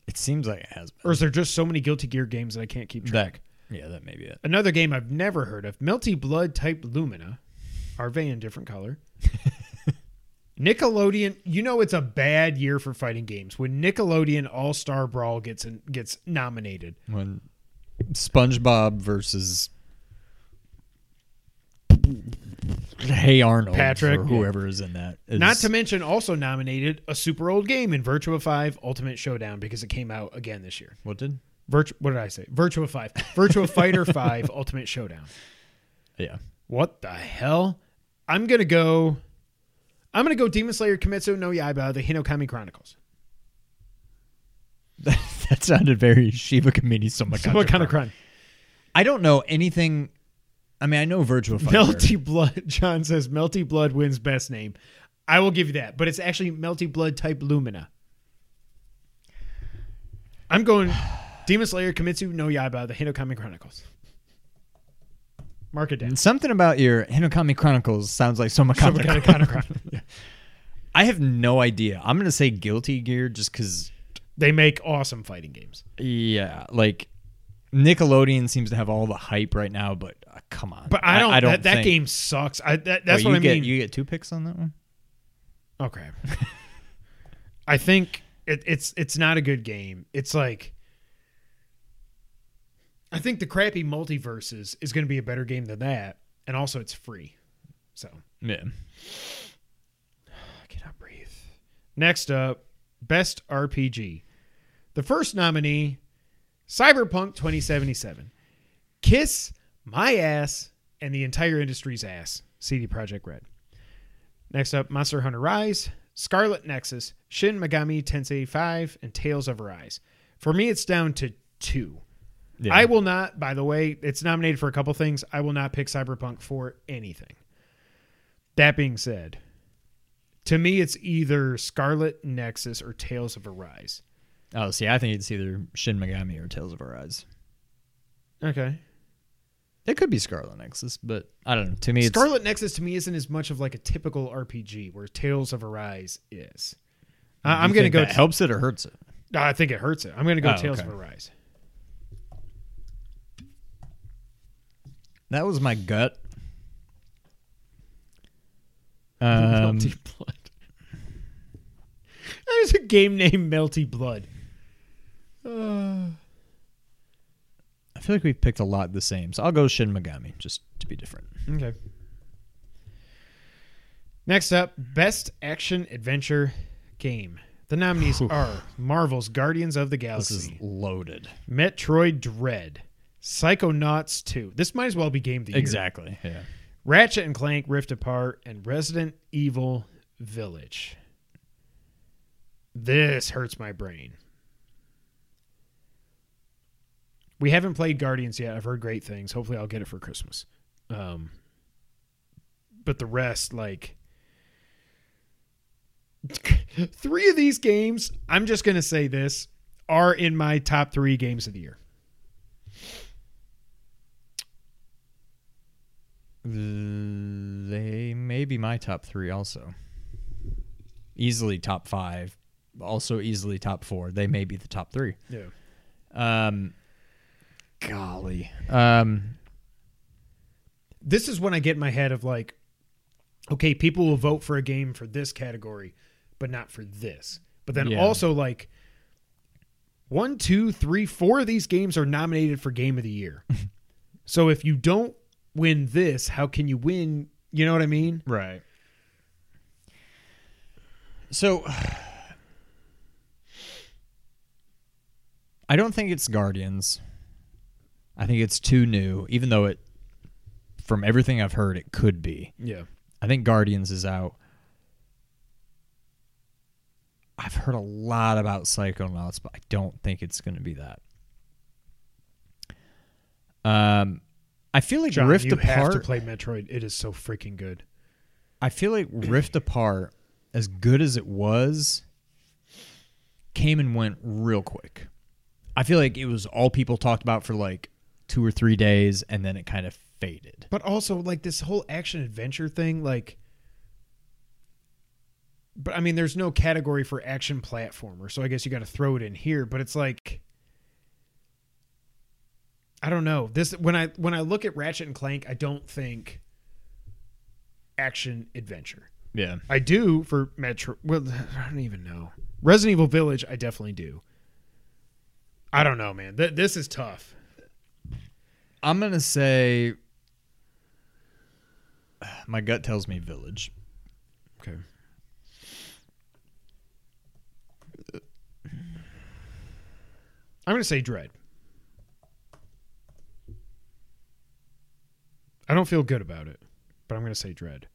It seems like it has been. Or is there just so many Guilty Gear games that I can't keep track? That, yeah, that may be it. Another game I've never heard of, Melty Blood type Lumina. Arve in different color. Nickelodeon, you know it's a bad year for fighting games when Nickelodeon All Star Brawl gets in, gets nominated. When SpongeBob versus Hey Arnold, Patrick, or whoever is in that. is- Not to mention also nominated a super old game in Virtua 5 Ultimate Showdown because it came out again this year. what did? Virtu- what did I say? Virtua 5. Virtua Fighter 5 Ultimate Showdown. Yeah, What the hell? I'm going to go I'm to go Demon Slayer Kimetsu no Yaiba The Hinokami Chronicles. that sounded very Shiva Kamini Soma what kind of crime? I don't know anything. I mean, I know Virtua Fighter. Melty Blood. John says Melty Blood wins best name. I will give you that, but it's actually Melty Blood type Lumina. I'm going Demon Slayer Kimetsu no Yaiba, the Hinokami Chronicles. Mark it down. Something about your Hinokami Chronicles sounds like Soma Some kind of kind of. I have no idea. I'm gonna say Guilty Gear just because. They make awesome fighting games. Yeah, like Nickelodeon seems to have all the hype right now, but come on. But I don't. I, don't that, that think- game sucks. I, that, that's Wait, what you I get, mean. You get two picks on that one. Okay. I think it, it's it's not a good game. It's like I think the crappy MultiVersus is going to be a better game than that, and also it's free. So Yeah. I cannot breathe. Next up, best RPG. The first nominee, Cyberpunk 2077. Kiss my ass and the entire industry's ass. CD Projekt Red. Next up, Monster Hunter Rise, Scarlet Nexus, Shin Megami Tensei 5, and Tales of Arise. For me, it's down to two. Yeah. I will not, by the way, it's nominated for a couple things. I will not pick Cyberpunk for anything. That being said, to me, it's either Scarlet Nexus or Tales of Arise. Oh, see, I think it's either Shin Megami or Tales of Arise. Okay. It could be Scarlet Nexus, but I don't know. To me, it's Scarlet Nexus to me isn't as much of like a typical RPG, where Tales of Arise is. I I'm going to go. that helps it or hurts it. I think it hurts it. I'm going to go Oh, Tales okay. of Arise. That was my gut. Um, Melty Blood. There's a game named Melty Blood. Uh, I feel like we've picked a lot the same, so I'll go Shin Megami just to be different. okay. Next up, Best Action Adventure Game. The nominees are Marvel's Guardians of the Galaxy. This is loaded. Metroid Dread, Psychonauts 2. This might as well be Game of the Year. Exactly. Yeah. Ratchet and Clank Rift Apart, and Resident Evil Village. This hurts my brain. We haven't played Guardians yet. I've heard great things. Hopefully, I'll get it for Christmas. Um, but the rest, like three of these games, I'm just gonna say this are in my top three games of the year. They may be my top three also. Easily top five. Also easily top four. They may be the top three. Yeah. Um, golly. Um, this is when I get in my head of like, okay, people will vote for a game for this category, but not for this. But then Yeah. also like one, two, three, four of these games are nominated for game of the year. so if you don't win this, how can you win? You know what I mean? right. So I don't think it's Guardians. I think it's too new, even though it from everything I've heard it could be. Yeah. I think Guardians is out. I've heard a lot about Psychonauts, but I don't think it's going to be that. Um, I feel like John, Rift you have Apart. to play Metroid. It is so freaking good. I feel like Rift Apart, as good as it was, came and went real quick. I feel like it was all people talked about for like two or three days, and then it kind of faded. But also like this whole action adventure thing, like but I mean there's no category for action platformer, so I guess you gotta throw it in here. But it's like I don't know. This when I when I look at Ratchet and Clank, I don't think action adventure. Yeah. I do for Metro. Well, I don't even know. Resident Evil Village, I definitely do. I don't know, man. Th- this is tough. I'm gonna say my gut tells me Village. Okay. I'm going to say Dread. I don't feel good about it, but I'm going to say Dread.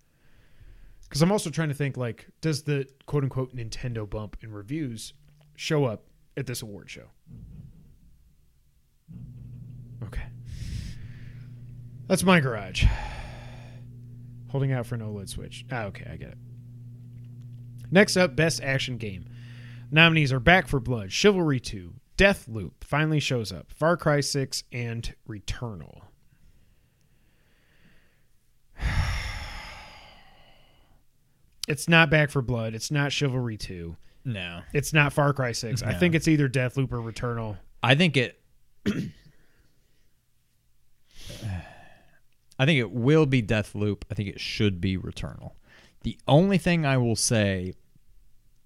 Because I'm also trying to think like, does the quote unquote Nintendo bump in reviews show up at this award show? Okay. That's my garage. Holding out for an OLED Switch. Ah, okay, I get it. Next up, Best Action Game. Nominees are Back for Blood, Chivalry 2, Deathloop finally shows up, Far Cry 6, and Returnal. It's not Back for Blood. It's not Chivalry 2. No. It's not Far Cry 6. I think it's either Deathloop or Returnal. I think it I think it will be Deathloop. I think it should be Returnal. The only thing I will say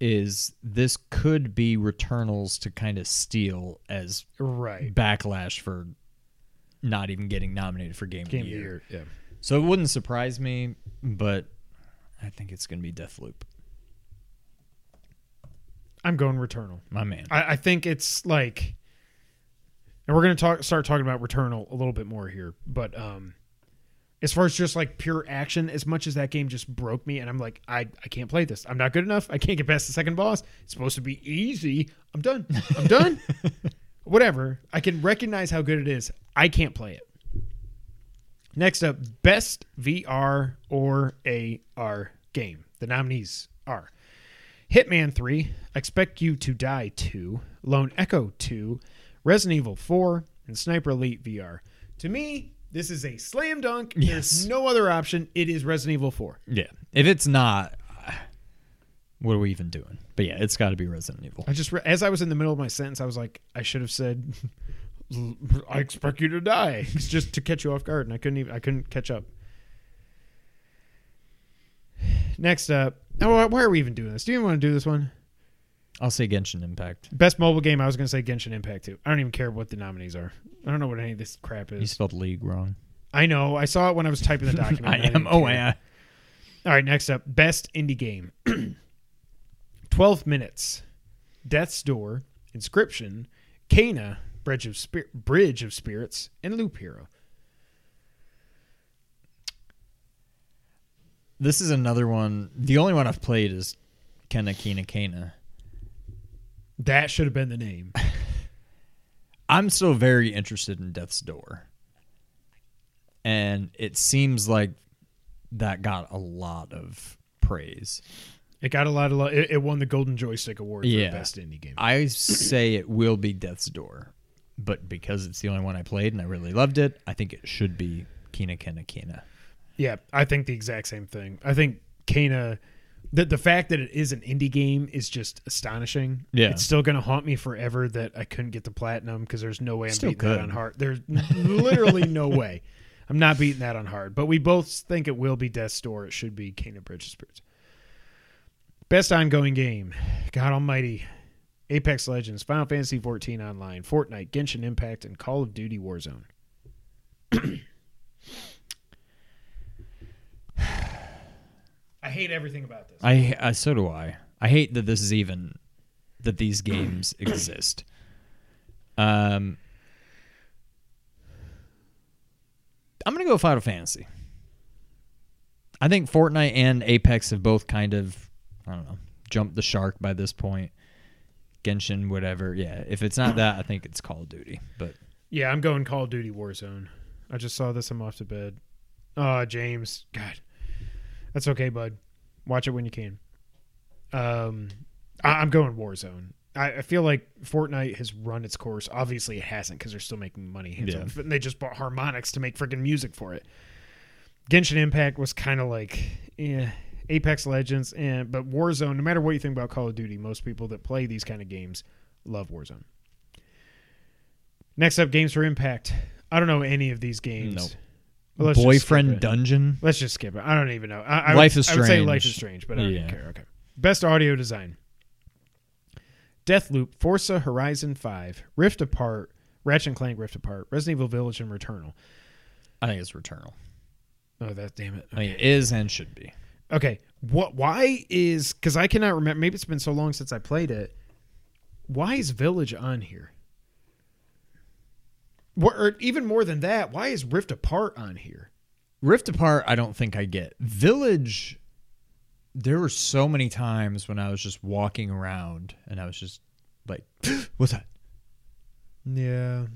is this could be Returnals to kind of steal as Right. backlash for not even getting nominated for Game, Game of the Year. Yeah. So it wouldn't surprise me, but I think it's going to be Deathloop. I'm going Returnal. My man. I, I think it's like, and we're gonna talk start talking about Returnal a little bit more here. But um, as far as just like pure action, as much as that game just broke me, and I'm like, I I can't play this. I'm not good enough. I can't get past the second boss. It's supposed to be easy. I'm done. I'm done. Whatever. I can recognize how good it is. I can't play it. Next up, best VR or AR game. The nominees are Hitman 3, Expect You to Die 2, Lone Echo 2, Resident Evil 4, and Sniper Elite VR. To me, this is a slam dunk. Yes. There's no other option. It is Resident Evil 4. yeah. If it's not, what are we even doing? But yeah, it's got to be Resident Evil. I just, re- as I was in the middle of my sentence, I was like, I should have said, I expect you to die. It's just to catch you off guard, and I couldn't even, I couldn't catch up. Next up, oh, why are we even doing this? Do you even want to do this one? I'll say Genshin Impact. Best mobile game, I was going to say Genshin Impact too. I don't even care what the nominees are. I don't know what any of this crap is. You spelled league wrong. I know. I saw it when I was typing the document. I am. Oh, yeah. All right, next up, best indie game. 12 minutes. Death's Door, Inscription, Kana, Bridge of Spir- Bridge of Spirits, and Loop Hero. This is another one. The only one I've played is Kenna Kina Kana. That should have been the name. I'm still very interested in Death's Door. And it seems like that got a lot of praise. It got a lot of lo- it, it won the Golden Joystick Award Yeah. for best indie game. I say it will be Death's Door, but because it's the only one I played and I really loved it, I think it should be Kina Kena Kina. Yeah, I think the exact same thing. I think Kana, the the fact that it is an indie game is just astonishing. Yeah. it's still gonna haunt me forever that I couldn't get the platinum because there's no way I'm Still beating that on hard. There's literally no way. I'm not beating that on hard. But we both think it will be Death's Door. It should be Kana Bridge of Spirits. Best ongoing game. God Almighty. Apex Legends, Final Fantasy 14 Online, Fortnite, Genshin Impact, and Call of Duty Warzone. I hate everything about this. I, I so do I. I hate that this is even that these games exist. Um, I'm gonna go Final Fantasy. I think Fortnite and Apex have both kind of, I don't know, jumped the shark by this point. Genshin, whatever. Yeah, if it's not that, I think it's Call of Duty. But Yeah, I'm going Call of Duty Warzone. I just saw this. I'm off to bed. Oh, James. God. That's okay, bud. Watch it when you can. Um, I, I'm going Warzone. I, I feel like Fortnite has run its course. Obviously, it hasn't because they're still making money. Yeah. And they just bought Harmonix to make freaking music for it. Genshin Impact was kind of like, yeah, Apex Legends, and but Warzone. No matter what you think about Call of Duty, most people that play these kind of games love Warzone. Next up, games for Impact. I don't know any of these games. Nope. Let's Boyfriend. Dungeon. Let's just skip it. I don't even know. I, I Life would, is strange. I would say Life is Strange, but I don't even care. Okay. Best audio design. Deathloop, Forza Horizon 5, Rift Apart, Ratchet and Clank Rift Apart, Resident Evil Village, and Returnal. I think it's Returnal. Oh, that damn it. I mean, it is and should be. Okay. What? Why is? Because I cannot remember. Maybe it's been so long since I played it. Why is Village on here? Or, even more than that, why is Rift Apart on here? Rift Apart, I don't think I get. Village, there were so many times when I was just walking around and I was just like, what's that? Yeah.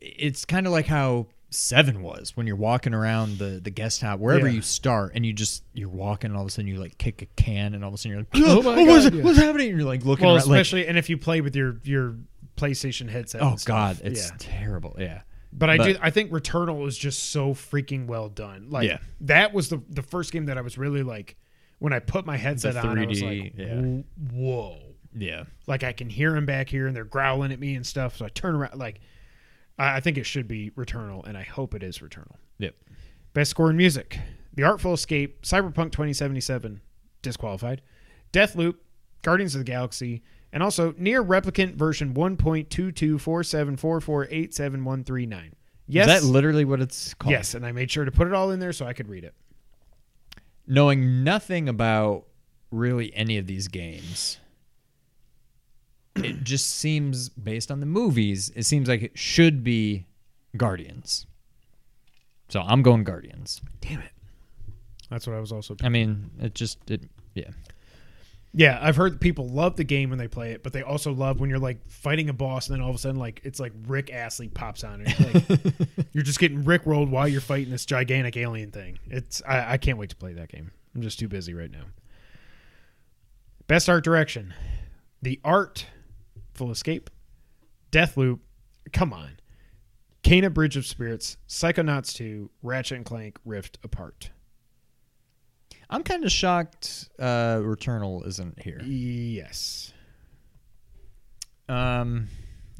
It's kind of like how Seven was when you're walking around the, the guest house, wherever Yeah. you start, and you just, you're walking and all of a sudden you like kick a can and all of a sudden you're like, Oh oh, my what's, God, yeah. what's happening? And you're like looking Well, around like, especially and if you play with your your PlayStation headset. oh. God, it's yeah. terrible. Yeah. But I But- do. I think Returnal is just so freaking well done. Like Yeah. that was the the first game that I was really like when I put my headset on. I was like, yeah. Whoa! Yeah. Like I can hear them back here and they're growling at me and stuff. So I turn around. Like I, I think it should be Returnal, and I hope it is Returnal. Yep. Best score in music: The Artful Escape, Cyberpunk 2077, disqualified. Deathloop, Guardians of the Galaxy, and also NieR Replicant version 1.22474487139. Yes, Is that literally what it's called? Yes, and I made sure to put it all in there so I could read it. knowing nothing about really any of these games, it just seems based on the movies, it seems like it should be Guardians. So I'm going Guardians. Damn it. That's what I was also. I mean, it just it yeah. Yeah, I've heard people love the game when they play it, but they also love when you're like fighting a boss and then all of a sudden like it's like Rick Astley pops on and you're, like, you're just getting Rick rolled while you're fighting this gigantic alien thing. It's I, I can't wait to play that game. I'm just too busy right now. Best art direction. The art Full Escape, Deathloop, come on. Kana Bridge of Spirits, Psychonauts 2, Ratchet and Clank Rift Apart. I'm kind of shocked uh Returnal isn't here. Yes. Um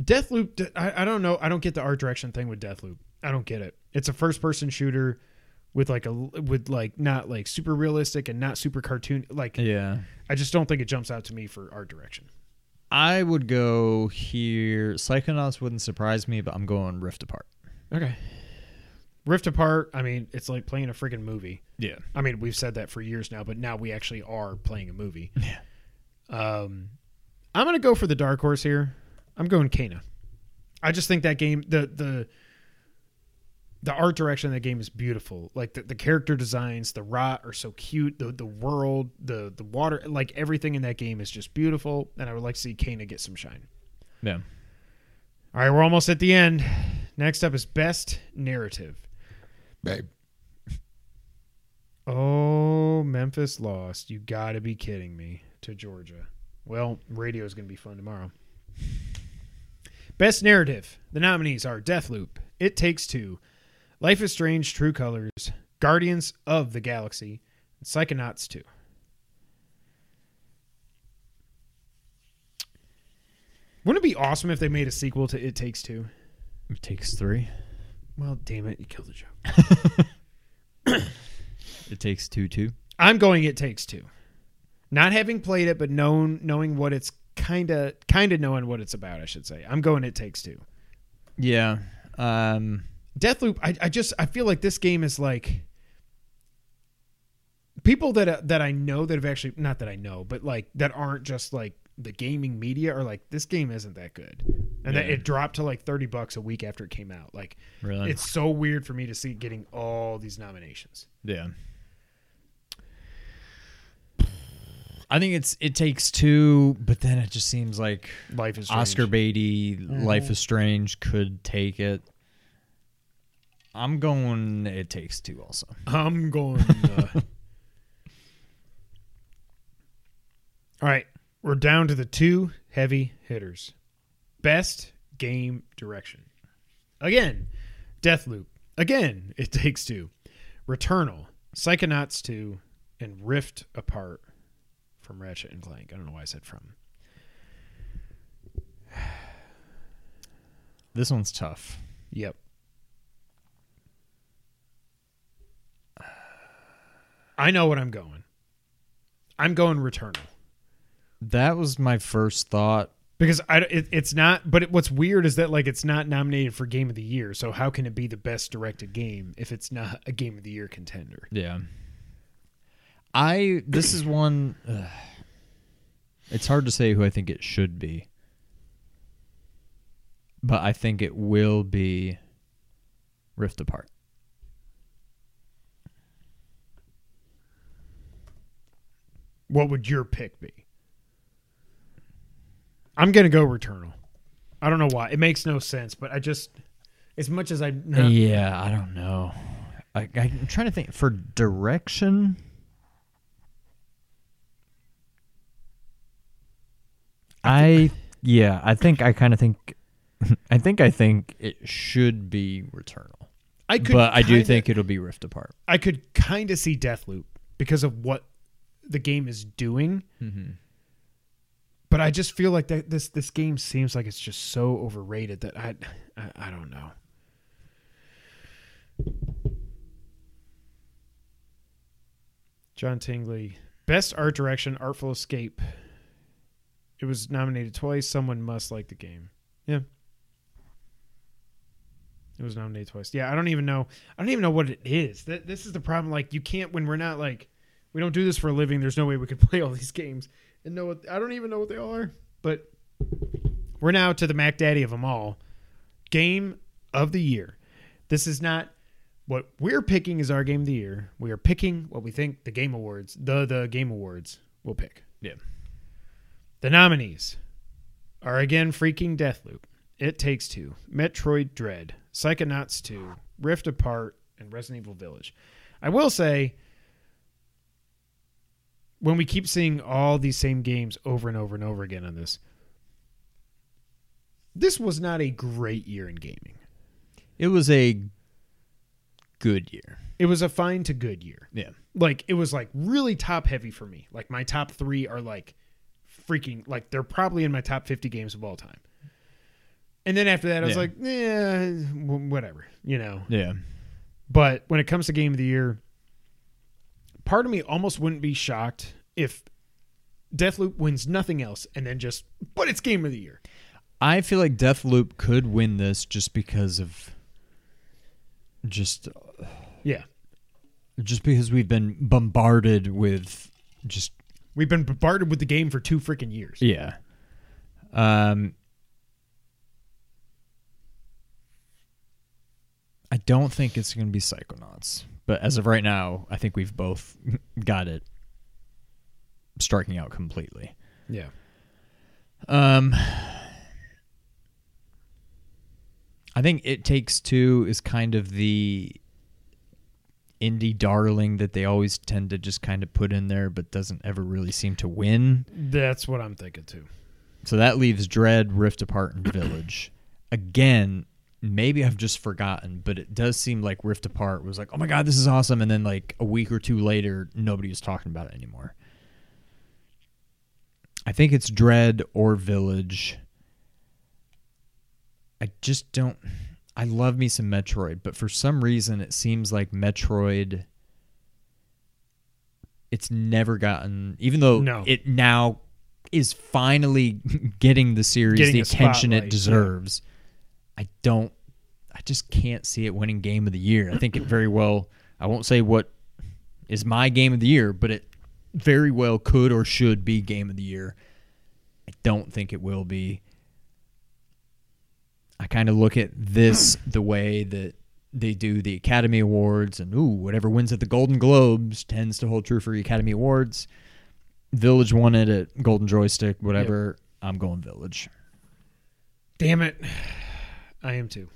Deathloop, I don't know. I don't get the art direction thing with Deathloop. I don't get it. It's a first person shooter with like a with like not like super realistic and not super cartoon. Like yeah. I just don't think it jumps out to me for art direction. I would go here. Psychonauts wouldn't surprise me, but I'm going Rift Apart. Okay. Rift Apart. I mean, it's like playing a freaking movie. Yeah. I mean, we've said that for years now, but now we actually are playing a movie. Yeah. Um, I'm gonna go for the dark horse here. I'm going Kana. I just think that game, the the the art direction of that game is beautiful. Like the, the character designs, the rot are so cute. The the world, the the water, like everything in that game is just beautiful. And I would like to see Kana get some shine. Yeah. All right, we're almost at the end. Next up is best narrative. Babe. Oh, Memphis lost. You got to be kidding me to Georgia. Well, radio is going to be fun tomorrow. Best narrative. The nominees are Deathloop, It Takes Two, Life is Strange, True Colors, Guardians of the Galaxy, and Psychonauts 2. Wouldn't it be awesome if they made a sequel to It Takes Two? It takes three. Well, damn it, you killed the joke. It takes two two. I'm going It Takes Two. Not having played it, but known knowing what it's kind of kind of knowing what it's about, I should say. I'm going It Takes Two. Yeah. Um Deathloop. I, I just I feel like this game is like people that that I know that have actually not that I know, but like that aren't just like the gaming media are like this game isn't that good, and that it dropped to like thirty bucks a week after it came out. Like really. it's so weird for me to see it getting all these nominations. yeah. I think it's it takes two, but then it just seems like Life is strange. Oscar Beatty, Life is Strange could take it. I'm going. It takes two. Also, I'm going. Uh... All right, we're down to the two heavy hitters. Best game direction. Again, Deathloop. Again, it takes two. Returnal, Psychonauts 2, and Rift Apart from Ratchet and Clank. I don't know why I said from. this one's tough. Yep. I know what I'm going. I'm going Returnal That was my first thought. because I it, it's not. But it, what's weird is that like it's not nominated for Game of the Year. So how can it be the best directed game if it's not a Game of the Year contender? Yeah. I this is one ugh. it's hard to say who I think it should be. But I think it will be Rift Apart. What would your pick be? I'm gonna go Returnal. I don't know why. It makes no sense, but I just as much as I know Yeah, I don't know. I, I'm trying to think for direction. I yeah, I think I kind of think I think I think it should be Returnal, I could but I do kinda- think it'll be Rift Apart. I could kind of see Deathloop because of what the game is doing. Mm-hmm. But I just feel like that this this game seems like it's just so overrated that I I, I don't know. John Tingley, best art direction, Artful Escape. It was nominated twice. Someone must like the game. Yeah. It was nominated twice. Yeah, I don't even know. I don't even know what it is. That this is the problem. Like, you can't when we're not like we don't do this for a living. There's no way we could play all these games and know what. I don't even know what they all are. But we're now to the Mac Daddy of them all. Game of the year. This is not what we're picking is our game of the year. We are picking what we think the Game Awards, the the Game Awards will pick. Yeah. The nominees are again freaking Deathloop, It Takes Two, Metroid Dread, Psychonauts 2, Rift Apart, and Resident Evil Village. I will say, when we keep seeing all these same games over and over and over again on this, this was not a great year in gaming. It was a good year. It was a fine to good year. Yeah. Like it was like really top heavy for me. Like my top three are like freaking like they're probably in my top fifty games of all time. And then after that, I was Yeah. like, yeah, whatever, you know. Yeah. But when it comes to game of the year, part of me almost wouldn't be shocked if Deathloop wins nothing else and then just, but it's game of the year. I feel like Deathloop could win this just because of just Yeah, just because we've been bombarded with just we've been bombarded with the game for two freaking years. yeah. Um I don't think it's going to be Psychonauts, but as of right now, I think we've both got it striking out completely. Yeah, Um, I think It Takes Two is kind of the indie darling that they always tend to just kind of put in there, but doesn't ever really seem to win. that's what I'm thinking too. So that leaves Dread, Rift Apart, and Village. Again, maybe I've just forgotten, but it does seem like Rift Apart was like, oh my god, this is awesome, and then like a week or two later, nobody was talking about it anymore. I think it's Dread or Village. I just don't. I love me some Metroid, but for some reason, it seems like Metroid. It's never gotten, even though No. it now is finally getting the series Getting the attention spotlight, it deserves. I don't. I just can't see it winning Game of the Year. I think it very well. I won't say what is my Game of the Year, but it very well could or should be Game of the Year. I don't think it will be. I kind of look at this the way that they do the Academy Awards, and ooh, whatever wins at the Golden Globes tends to hold true for the Academy Awards. Village won it at Golden Joystick, whatever. I'm going Village. Damn it, I am too.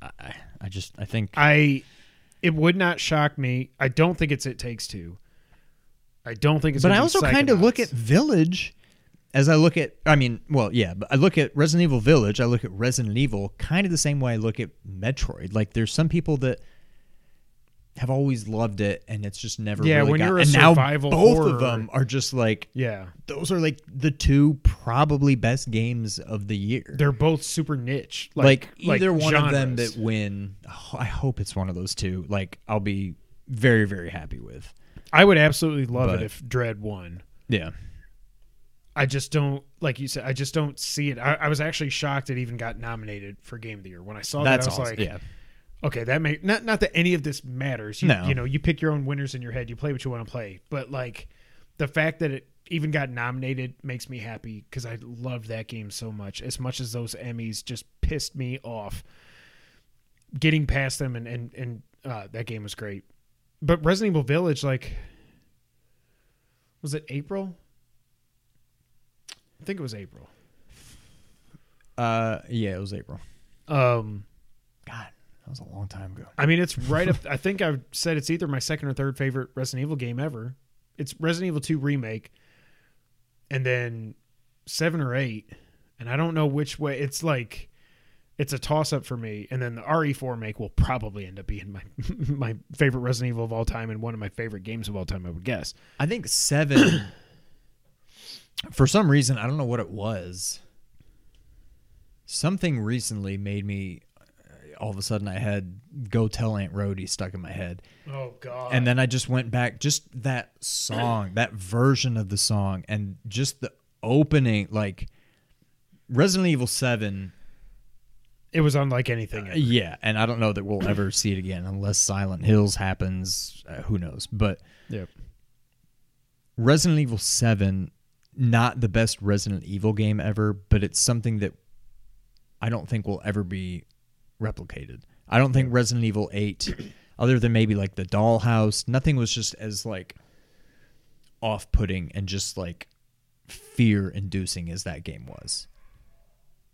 I, I just I think I it would not shock me. I don't think it's It Takes Two. I don't think it's. but I also kind of look at Village as I look at. I mean, well, yeah, but I look at Resident Evil Village. I look at Resident Evil kind of the same way I look at Metroid. Like, there's some people that have always loved it, and it's just never. Yeah, really when got, you're a and now both horror- of them are just like Yeah, those are like the two probably best games of the year. they're both super niche. like, Like, either one of them that win. oh, I hope it's one of those two. Like, I'll be very very happy with. I would absolutely love But- it if Dread won. Yeah. I just don't like you said. I just don't see it. I, I was actually shocked it even got nominated for Game of the Year when I saw That's that. I was awesome. like, yeah. okay, that may not not that any of this matters. You, No. you know, you pick your own winners in your head. You play what you want to play. But like the fact that it even got nominated makes me happy because I love that game so much. As much as those Emmys just pissed me off, getting past them and and and uh, that game was great. But Resident Evil Village, like, was it April? I think it was April. Uh, yeah, it was April. Um, God, that was a long time ago. I mean, it's right up. I think I've said it's either my second or third favorite Resident Evil game ever. It's Resident Evil 2 remake, and then seven or eight, and I don't know which way. It's like it's a toss up for me. And then the RE4 make will probably end up being my my favorite Resident Evil of all time and one of my favorite games of all time. I would guess. I think seven. For some reason, I don't know what it was. Something recently made me. All of a sudden, I had "Go Tell Aunt Rhody" stuck in my head, Oh God! and then I just went back. Just that song, that version of the song, and just the opening, like Resident Evil Seven. it was unlike anything. ever. Yeah, and I don't know that we'll ever see it again unless Silent Hills happens. Uh, who knows? But yeah, Resident Evil 7 not the best Resident Evil game ever, but it's something that I don't think will ever be replicated. I don't think Resident Evil 8 other than maybe like the dollhouse, nothing was just as like off-putting and just like fear-inducing as that game was.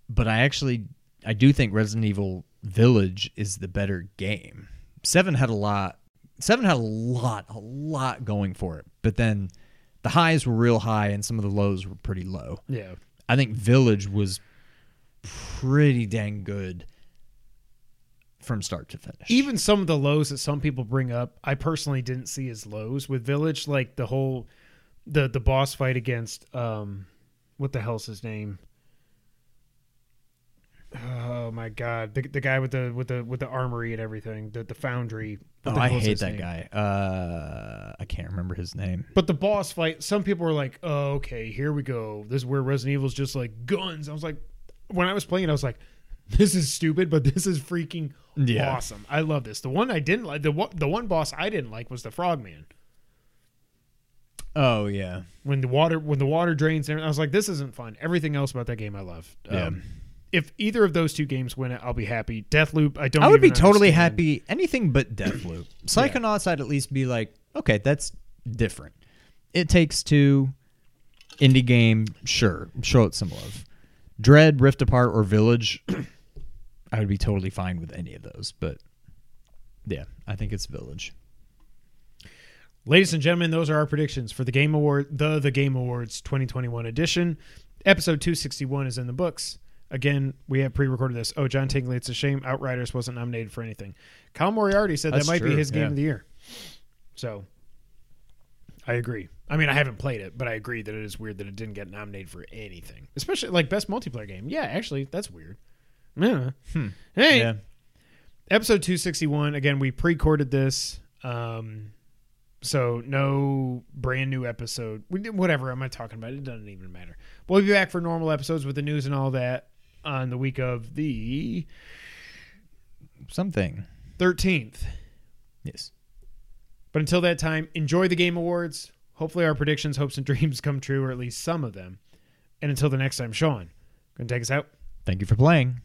But I actually I do think Resident Evil Village is the better game. 7 had a lot 7 had a lot a lot going for it. But then the highs were real high and some of the lows were pretty low. Yeah. I think Village was pretty dang good from start to finish. even some of the lows that some people bring up, I personally didn't see as lows with Village. Like the whole the the boss fight against um what the hell's his name? Oh my god, the the guy with the with the with the armory and everything, the the foundry. What oh, the I hate that name? guy. Uh, I can't remember his name. But the boss fight, some people were like, "Oh, okay, here we go. This is where Resident Evil's just like guns." I was like, when I was playing it, I was like, "This is stupid, but this is freaking Yeah. awesome. I love this." The one I didn't like, the one, the one boss I didn't like was the Frogman. Oh yeah, When the water when the water drains, I was like, "This isn't fun." Everything else about that game, I love. Yeah. If either of those two games win it, I'll be happy. Deathloop, I don't. I would be totally understand. happy. Anything but Deathloop. Psychonauts, I'd at least be like, okay, that's different. It takes two. Indie game, sure, show it some love. Dread, Rift Apart, or Village, I would be totally fine with any of those. But yeah, I think it's Village. Ladies and gentlemen, those are our predictions for the Game Award, the the Game Awards 2021 edition. Episode 261 is in the books. Again, we have pre-recorded this. Oh, John Tingley, it's a shame Outriders wasn't nominated for anything. Kyle Moriarty said That's that might be his game yeah. of the year. So, I agree. I mean, I haven't played it, but I agree that it is weird that it didn't get nominated for anything, especially like best multiplayer game. Yeah, actually, that's weird. Yeah. Hmm. Hey, Yeah. episode 261 again we pre-recorded this um so no brand new episode we did whatever am i talking about it doesn't even matter we'll be back for normal episodes with the news and all that on the week of the Something. 13th Yes. but until that time enjoy the game awards hopefully our predictions hopes and dreams come true or at least some of them and until the next time sean gonna take us out Thank you for playing.